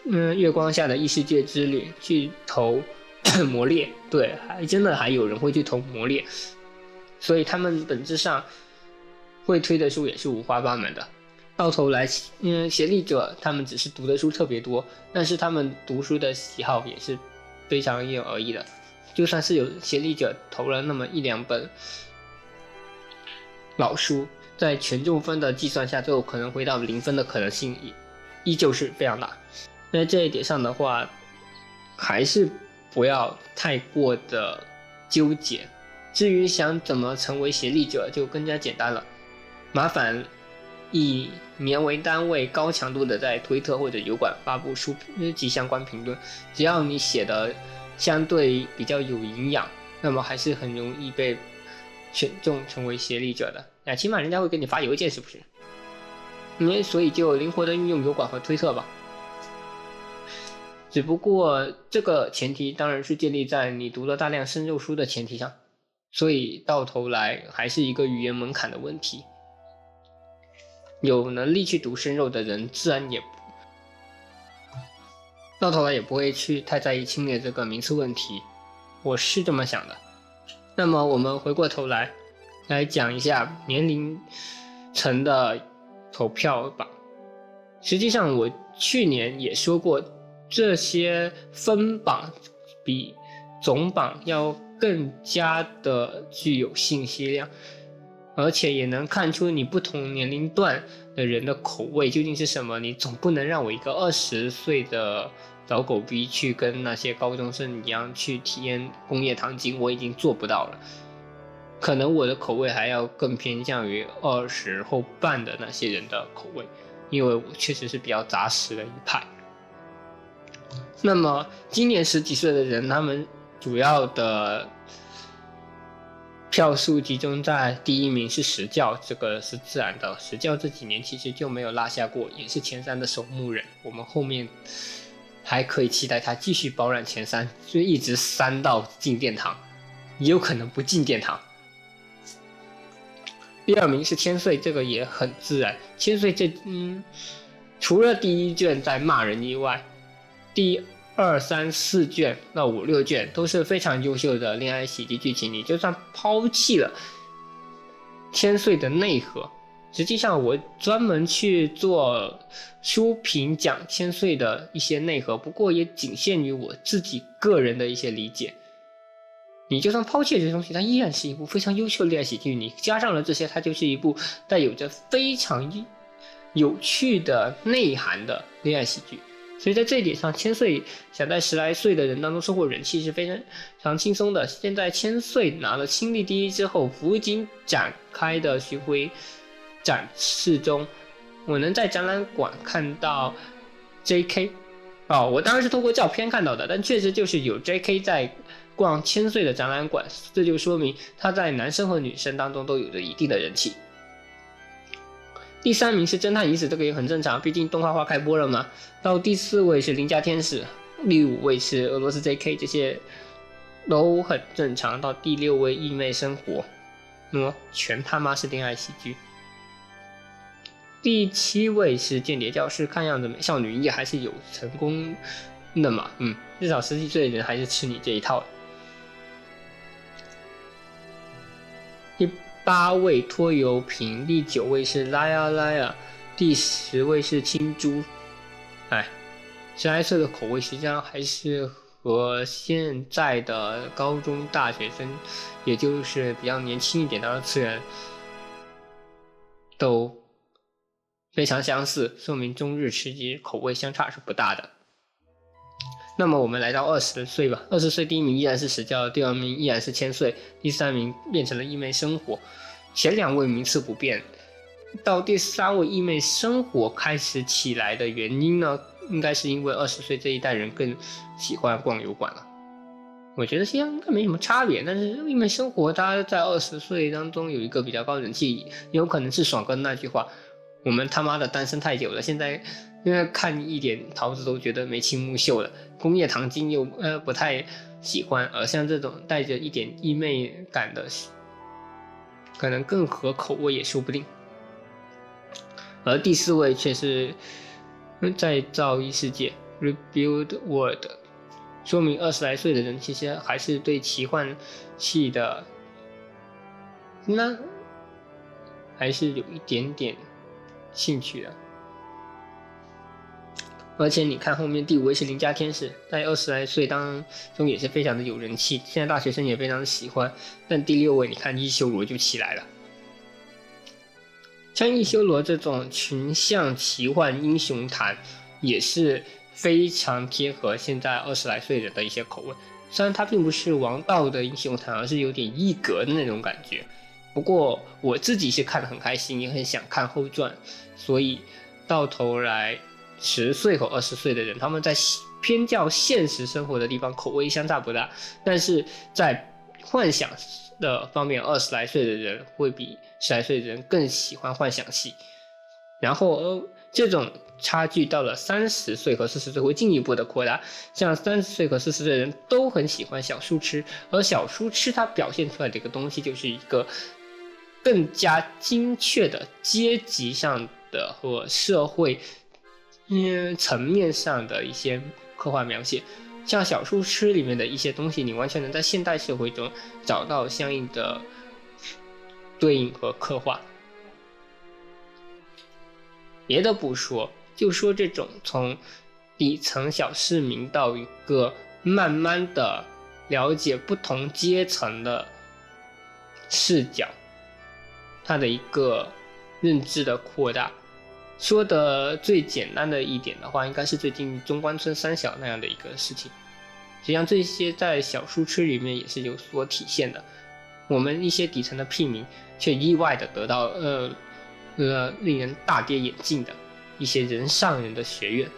嗯月光下的异世界之旅，去投 魔猎，对，还真的还有人会去投魔猎，所以他们本质上会推的书也是五花八门的。到头来，嗯，协力者他们只是读的书特别多，但是他们读书的喜好也是非常因人而异的。就算是有协力者投了那么一两本老书，在权重分的计算下，最后可能回到零分的可能性依依旧是非常大。在这一点上的话，还是不要太过的纠结。至于想怎么成为协力者，就更加简单了。麻烦以年为单位，高强度的在推特或者油管发布书及相关评论。只要你写的。相对比较有营养，那么还是很容易被选中成为协力者的。那起码人家会给你发邮件，是不是？你所以就灵活的运用油管和推特吧。只不过这个前提当然是建立在你读了大量生肉书的前提上，所以到头来还是一个语言门槛的问题。有能力去读生肉的人，自然也。到头来也不会去太在意侵略这个名次问题，我是这么想的。那么我们回过头来，来讲一下年龄层的投票榜。实际上我去年也说过，这些分榜比总榜要更加的具有信息量，而且也能看出你不同年龄段。的人的口味究竟是什么？你总不能让我一个二十岁的老狗逼去跟那些高中生一样去体验工业糖精，我已经做不到了。可能我的口味还要更偏向于二十后半的那些人的口味，因为我确实是比较杂食的一派。那么今年十几岁的人，他们主要的票数集中在第一名是石教，这个是自然的。石教这几年其实就没有落下过，也是前三的守墓人。我们后面还可以期待他继续保揽前三，就一直三到进殿堂，也有可能不进殿堂。第二名是千岁，这个也很自然。千岁这嗯，除了第一卷在骂人以外，第二三四卷到五六卷都是非常优秀的恋爱喜剧剧情。你就算抛弃了千岁的内核，实际上我专门去做书评讲千岁的一些内核，不过也仅限于我自己个人的一些理解。你就算抛弃这些东西，它依然是一部非常优秀的恋爱喜剧。你加上了这些，它就是一部带有着非常有趣的内涵的恋爱喜剧。所以在这一点上，千岁想在十来岁的人当中收获人气是非常非常轻松的。现在千岁拿了亲历第一之后，福井展开的巡回展示中，我能在展览馆看到 J.K. 哦，我当然是通过照片看到的，但确实就是有 J.K. 在。逛千岁的展览馆，这就说明他在男生和女生当中都有着一定的人气。第三名是侦探已死，这个也很正常，毕竟动画化开播了嘛。到第四位是邻家天使，第五位是俄罗斯 J.K，这些都很正常。到第六位异妹生活，那么全他妈是恋爱喜剧。第七位是间谍教师，看样子美少女也还是有成功的嘛，嗯，至少十几岁的人还是吃你这一套。的八位拖油瓶，第九位是拉呀拉呀，第十位是青珠。哎，十来岁的口味实际上还是和现在的高中大学生，也就是比较年轻一点的二次元，都非常相似，说明中日吃鸡口味相差是不大的。那么我们来到二十岁吧，二十岁第一名依然是石教，第二名依然是千岁，第三名变成了异妹生活，前两位名次不变。到第三位异妹生活开始起来的原因呢，应该是因为二十岁这一代人更喜欢逛油馆了。我觉得现在应该没什么差别，但是异妹生活它在二十岁当中有一个比较高人气，有可能是爽哥那句话：我们他妈的单身太久了，现在。因为看一点桃子都觉得眉清目秀了，工业糖精又呃不太喜欢，而像这种带着一点异妹感的，可能更合口味也说不定。而第四位却是再造一世界 （Rebuild World），说明二十来岁的人其实还是对奇幻系的那还是有一点点兴趣的。而且你看后面第五位是邻家天使，在二十来岁当中也是非常的有人气，现在大学生也非常的喜欢。但第六位你看一修罗就起来了，像一修罗这种群像奇幻英雄坛也是非常贴合现在二十来岁人的一些口味。虽然它并不是王道的英雄坛，而是有点一格的那种感觉，不过我自己是看得很开心，也很想看后传，所以到头来。十岁和二十岁的人，他们在偏较现实生活的地方口味相差不大，但是在幻想的方面，二十来岁的人会比十来岁的人更喜欢幻想戏。然后，这种差距到了三十岁和四十岁会进一步的扩大，像三十岁和四十岁的人都很喜欢小书痴，而小书痴它表现出来的一个东西就是一个更加精确的阶级上的和社会。嗯，层面上的一些刻画描写，像小树痴里面的一些东西，你完全能在现代社会中找到相应的对应和刻画。别的不说，就说这种从底层小市民到一个慢慢的了解不同阶层的视角，它的一个认知的扩大。说的最简单的一点的话，应该是最近中关村三小那样的一个事情。实际上，这些在小书痴里面也是有所体现的。我们一些底层的屁民，却意外的得到呃呃令人大跌眼镜的一些人上人的学院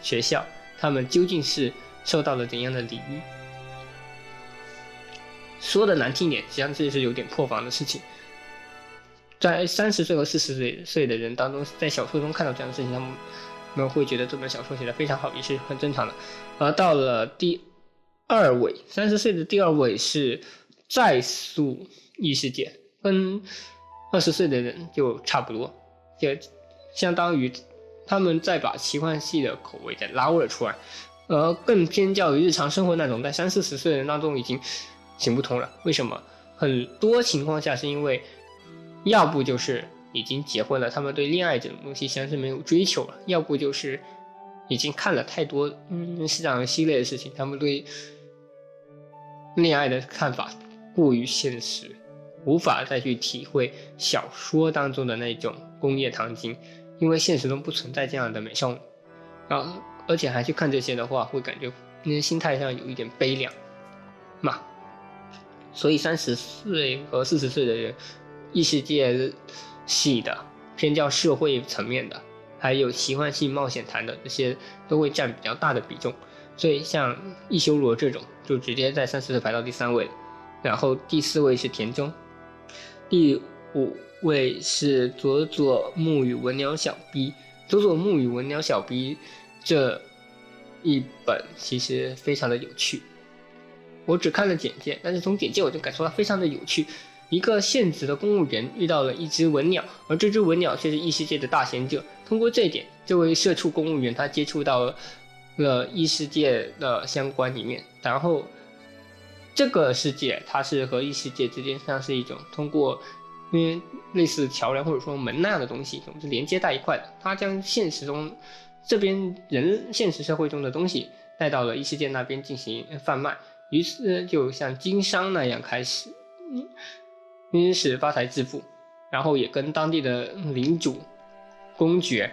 学校，他们究竟是受到了怎样的礼遇？说的难听点，实际上这是有点破防的事情。在三十岁和四十岁岁的人当中，在小说中看到这样的事情，他们们会觉得这本小说写的非常好，也是很正常的。而到了第二位，三十岁的第二位是再塑异世界，跟二十岁的人就差不多，就相当于他们再把奇幻系的口味再捞了出来，而更偏较于日常生活那种，在三四十岁的人当中已经行不通了。为什么？很多情况下是因为。要不就是已经结婚了，他们对恋爱这种东西相是没有追求了；要不就是已经看了太多嗯这样系列的事情，他们对恋爱的看法过于现实，无法再去体会小说当中的那种工业糖精，因为现实中不存在这样的美少女，然后而且还去看这些的话，会感觉那心态上有一点悲凉嘛。所以三十岁和四十岁的人。异世界系的偏较社会层面的，还有奇幻系冒险谈的这些都会占比较大的比重，所以像异修罗这种就直接在三十岁排到第三位，然后第四位是田中，第五位是佐佐木与文鸟小 B，佐佐木与文鸟小 B 这一本其实非常的有趣，我只看了简介，但是从简介我就感受到非常的有趣。一个现职的公务员遇到了一只文鸟，而这只文鸟却是异世界的大贤者。通过这一点，这位社畜公务员他接触到了异世界的相关里面，然后这个世界它是和异世界之间像是一种通过因为类似桥梁或者说门那样的东西，总之连接在一块的。他将现实中这边人现实社会中的东西带到了异世界那边进行贩卖，于是就像经商那样开始。因此发财致富，然后也跟当地的领主、公爵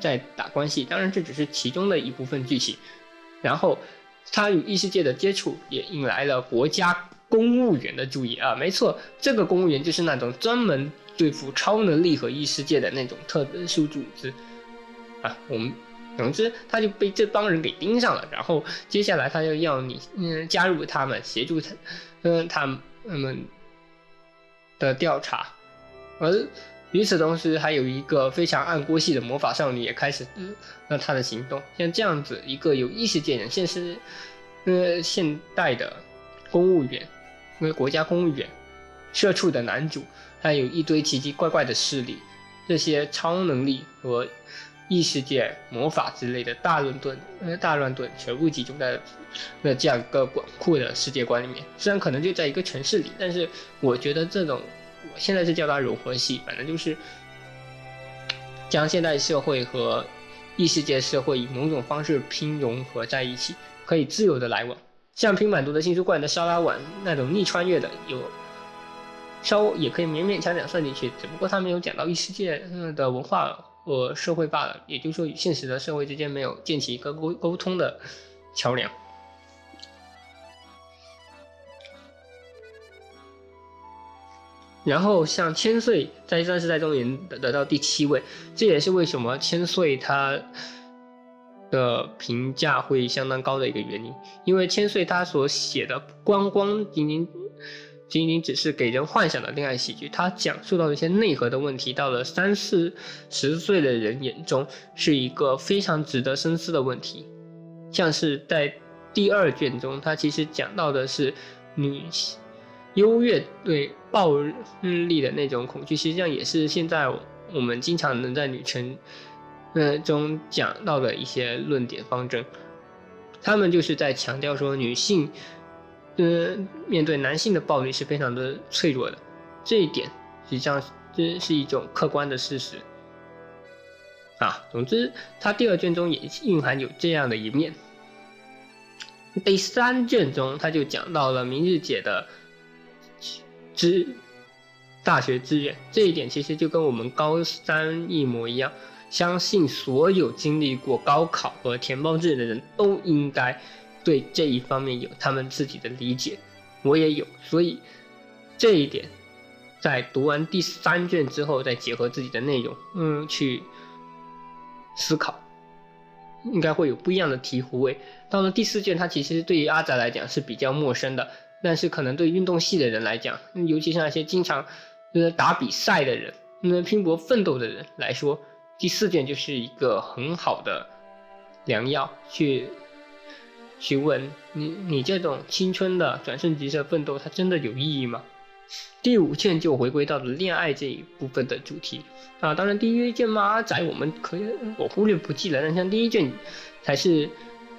在打关系。当然，这只是其中的一部分剧情。然后他与异世界的接触也引来了国家公务员的注意啊！没错，这个公务员就是那种专门对付超能力和异世界的那种特殊组织啊。我们总之他就被这帮人给盯上了。然后接下来他就要你嗯加入他们，协助他嗯他们。的调查，而与此同时，还有一个非常暗锅系的魔法少女也开始了她的行动。像这样子一个有意识界人，现实呃现代的公务员，因为国家公务员，社畜的男主，还有一堆奇奇怪怪的势力，这些超能力和异世界魔法之类的大乱炖呃大乱炖全部集中在那这样一个广阔的世界观里面。虽然可能就在一个城市里，但是我觉得这种我现在是叫它融合系，反正就是将现代社会和异世界社会以某种方式拼融合在一起，可以自由的来往。像拼满多的新书馆的沙拉碗那种逆穿越的，有稍也可以勉勉强强算进去，只不过他没有讲到异世界的文化。和社会罢了，也就是说与现实的社会之间没有建起一个沟沟通的桥梁。然后像千岁在三十代中也得得到第七位，这也是为什么千岁他的评价会相当高的一个原因，因为千岁他所写的光光仅仅。仅仅只是给人幻想的恋爱喜剧，它讲述到一些内核的问题，到了三四十岁的人眼中，是一个非常值得深思的问题。像是在第二卷中，它其实讲到的是女性优越对暴力的那种恐惧，实际上也是现在我们经常能在女权呃中讲到的一些论点方针。他们就是在强调说女性。嗯，面对男性的暴力是非常的脆弱的，这一点实际上这是一种客观的事实啊。总之，他第二卷中也蕴含有这样的一面。第三卷中，他就讲到了明日姐的志大学志愿，这一点其实就跟我们高三一模一样。相信所有经历过高考和填报志愿的人都应该。对这一方面有他们自己的理解，我也有，所以这一点在读完第三卷之后，再结合自己的内容，嗯，去思考，应该会有不一样的醍醐味。到了第四卷，它其实对于阿仔来讲是比较陌生的，但是可能对运动系的人来讲，尤其是那些经常呃打比赛的人，那拼搏奋斗的人来说，第四卷就是一个很好的良药，去去问你，你这种青春的转瞬即逝奋斗，它真的有意义吗？第五卷就回归到了恋爱这一部分的主题啊，当然第一卷马仔我们可以我忽略不计了，但像第一卷才是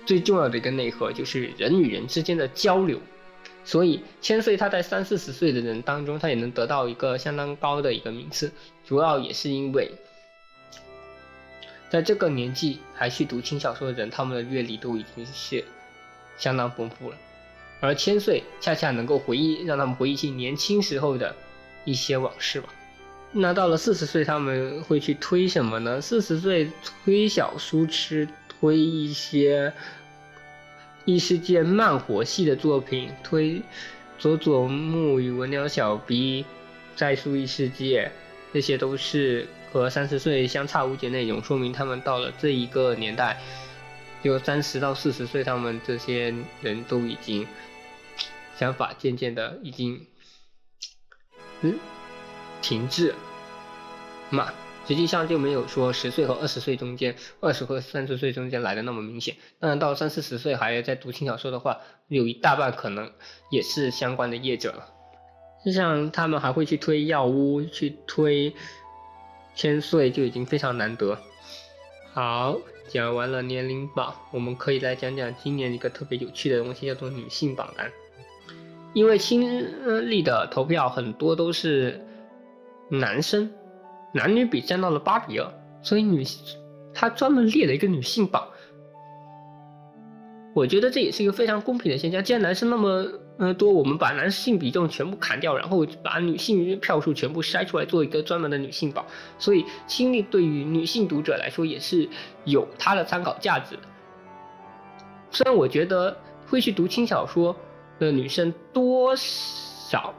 最重要的一个内核，就是人与人之间的交流。所以千岁他在三四十岁的人当中，他也能得到一个相当高的一个名次，主要也是因为在这个年纪还去读轻小说的人，他们的阅历都已经是相当丰富了。而千岁恰恰能够回忆，让他们回忆起年轻时候的一些往事吧。那到了四十岁，他们会去推什么呢？四十岁推小书痴，推一些异世界慢活系的作品，推佐佐木与文鸟小鼻再书异世界，这些都是和三十岁相差无几的内容，说明他们到了这一个年代，就三十到四十岁，他们这些人都已经。想法渐渐的已经，嗯，停滞，嘛，实际上就没有说十岁和二十岁中间，二十和三十岁中间来的那么明显。当然到三四十岁还在读轻小说的话，有一大半可能也是相关的业者了。就像他们还会去推药屋，去推千岁，就已经非常难得。好，讲完了年龄榜，我们可以来讲讲今年一个特别有趣的东西，叫做女性榜单。因为亲历的投票很多都是男生，男女比占到了八比二，所以女他专门列了一个女性榜。我觉得这也是一个非常公平的现象。既然男生那么呃多，我们把男性比重全部砍掉，然后把女性票数全部筛出来，做一个专门的女性榜。所以亲历对于女性读者来说也是有它的参考价值。虽然我觉得会去读轻小说。的女生多少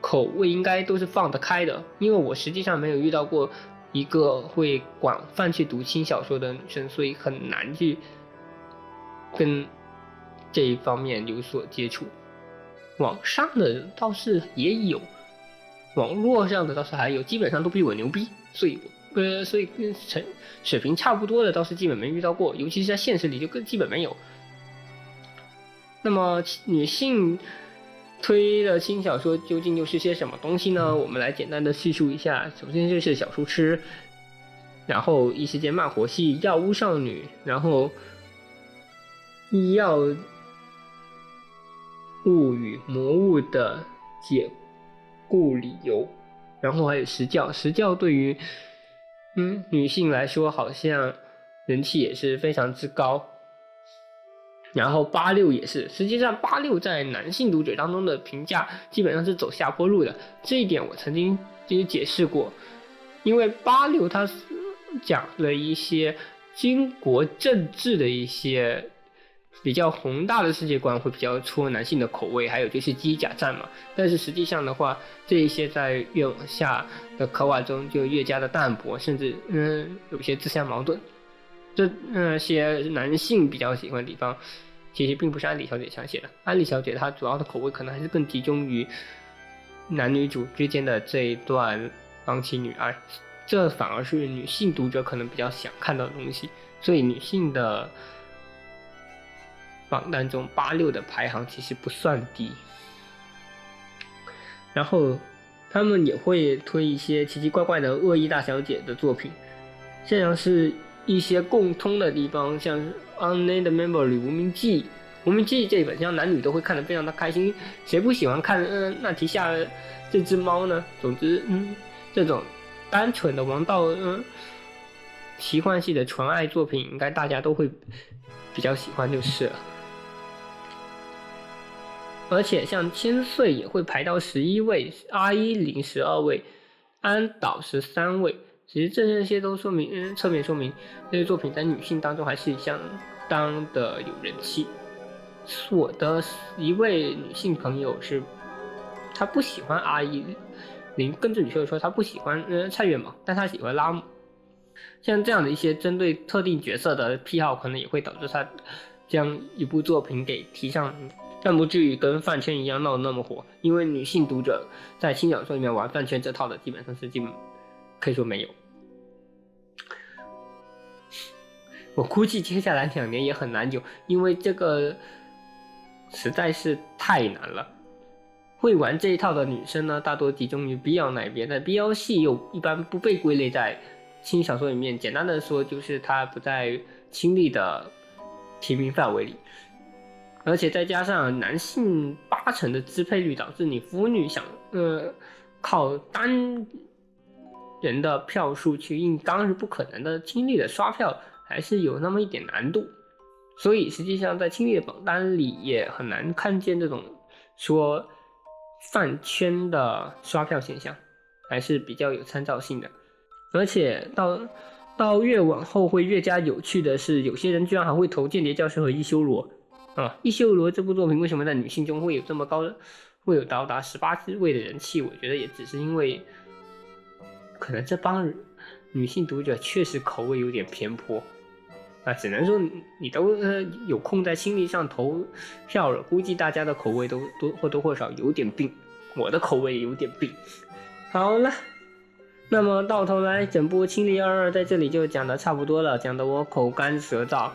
口味应该都是放得开的，因为我实际上没有遇到过一个会广泛去读轻小说的女生，所以很难去跟这一方面有所接触。网上的倒是也有，网络上的倒是还有，基本上都比我牛逼，所以呃，所以跟成水平差不多的倒是基本没遇到过，尤其是在现实里就更基本没有。那么女性推的轻小说究竟又是些什么东西呢？我们来简单的叙述一下。首先就是小书痴，然后异世界慢活系药屋少女，然后医药物与魔物的解雇理由，然后还有石教。石教对于嗯女性来说，好像人气也是非常之高。然后八六也是，实际上八六在男性读者当中的评价基本上是走下坡路的，这一点我曾经也解释过，因为八六它讲了一些军国政治的一些比较宏大的世界观，会比较戳男性的口味，还有就是机甲战嘛。但是实际上的话，这一些在越往下的刻画中就越加的淡薄，甚至嗯有些自相矛盾。这那些男性比较喜欢的地方，其实并不是安利小姐想写的。安利小姐她主要的口味可能还是更集中于男女主之间的这一段郎情女爱，这反而是女性读者可能比较想看到的东西。所以女性的榜单中，八六的排行其实不算低。然后他们也会推一些奇奇怪怪的恶意大小姐的作品，这样是。一些共通的地方，像《Unnamed Memory》无名记，无名记这本像男女都会看得非常的开心，谁不喜欢看嗯那提下这只猫呢？总之，嗯，这种单纯的王道嗯奇幻系的纯爱作品，应该大家都会比较喜欢就是了。而且像千岁也会排到十一位，阿依零十二位，安岛十三位。其实这些都说明，侧面说明这些作品在女性当中还是相当的有人气。我的一位女性朋友是，她不喜欢阿依林，更准确的说，她不喜欢嗯蔡月萌，但她喜欢拉姆。像这样的一些针对特定角色的癖好，可能也会导致她将一部作品给提上但不至于跟饭圈一样闹得那么火，因为女性读者在轻小说里面玩饭圈这套的基本上是基本可以说没有。我估计接下来两年也很难久，因为这个实在是太难了。会玩这一套的女生呢，大多集中于 BL 那边，但 BL 系又一般不被归类在轻小说里面。简单的说，就是它不在亲历的提名范围里，而且再加上男性八成的支配率，导致你腐女想呃靠单人的票数去硬刚是不可能的，亲历的刷票。还是有那么一点难度，所以实际上在亲历的榜单里也很难看见这种说饭圈的刷票现象，还是比较有参照性的。而且到到越往后会越加有趣的是，有些人居然还会投《间谍教师》和《一修罗》啊，《一修罗》这部作品为什么在女性中会有这么高，会有到达十八位的人气？我觉得也只是因为，可能这帮女性读者确实口味有点偏颇。啊，只能说你都呃有空在心理上投票了，估计大家的口味都多或多或少有点病，我的口味有点病。好了，那么到头来，整部《清理二二》在这里就讲的差不多了，讲的我口干舌燥，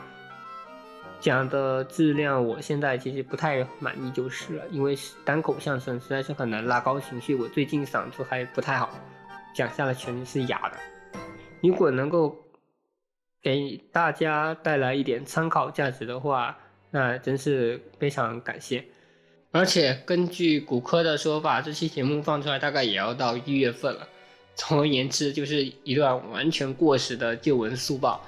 讲的质量我现在其实不太满意就是了，因为单口相声实在是很难拉高情绪，我最近嗓子还不太好，讲下来全是哑的，如果能够。给大家带来一点参考价值的话，那真是非常感谢。而且根据骨科的说法，这期节目放出来大概也要到一月份了。总而言之，就是一段完全过时的旧闻速报。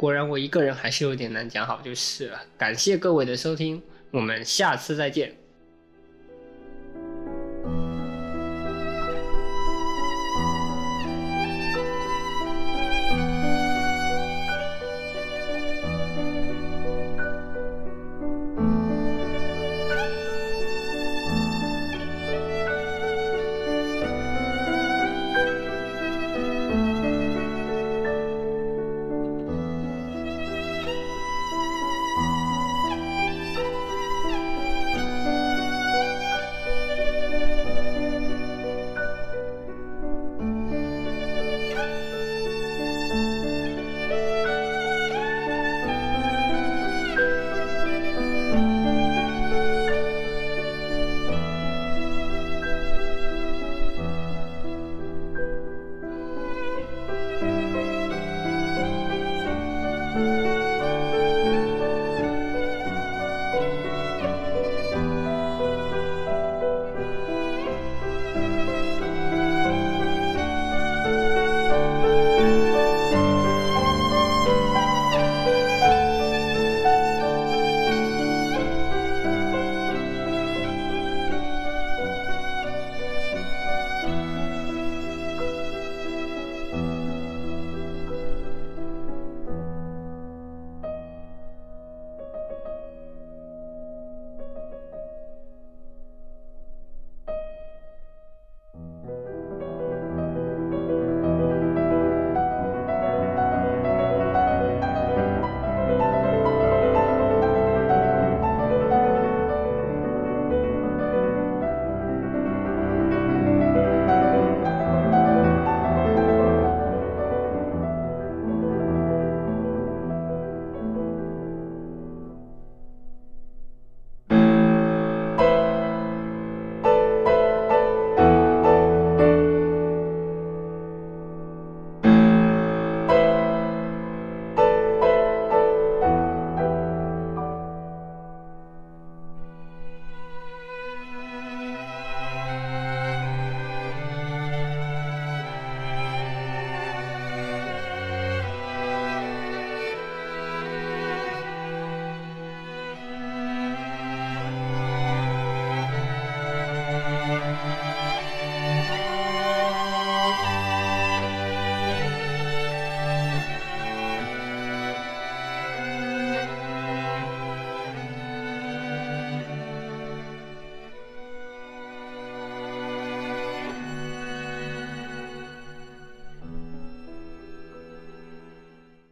果然，我一个人还是有点难讲好，就是了。感谢各位的收听，我们下次再见。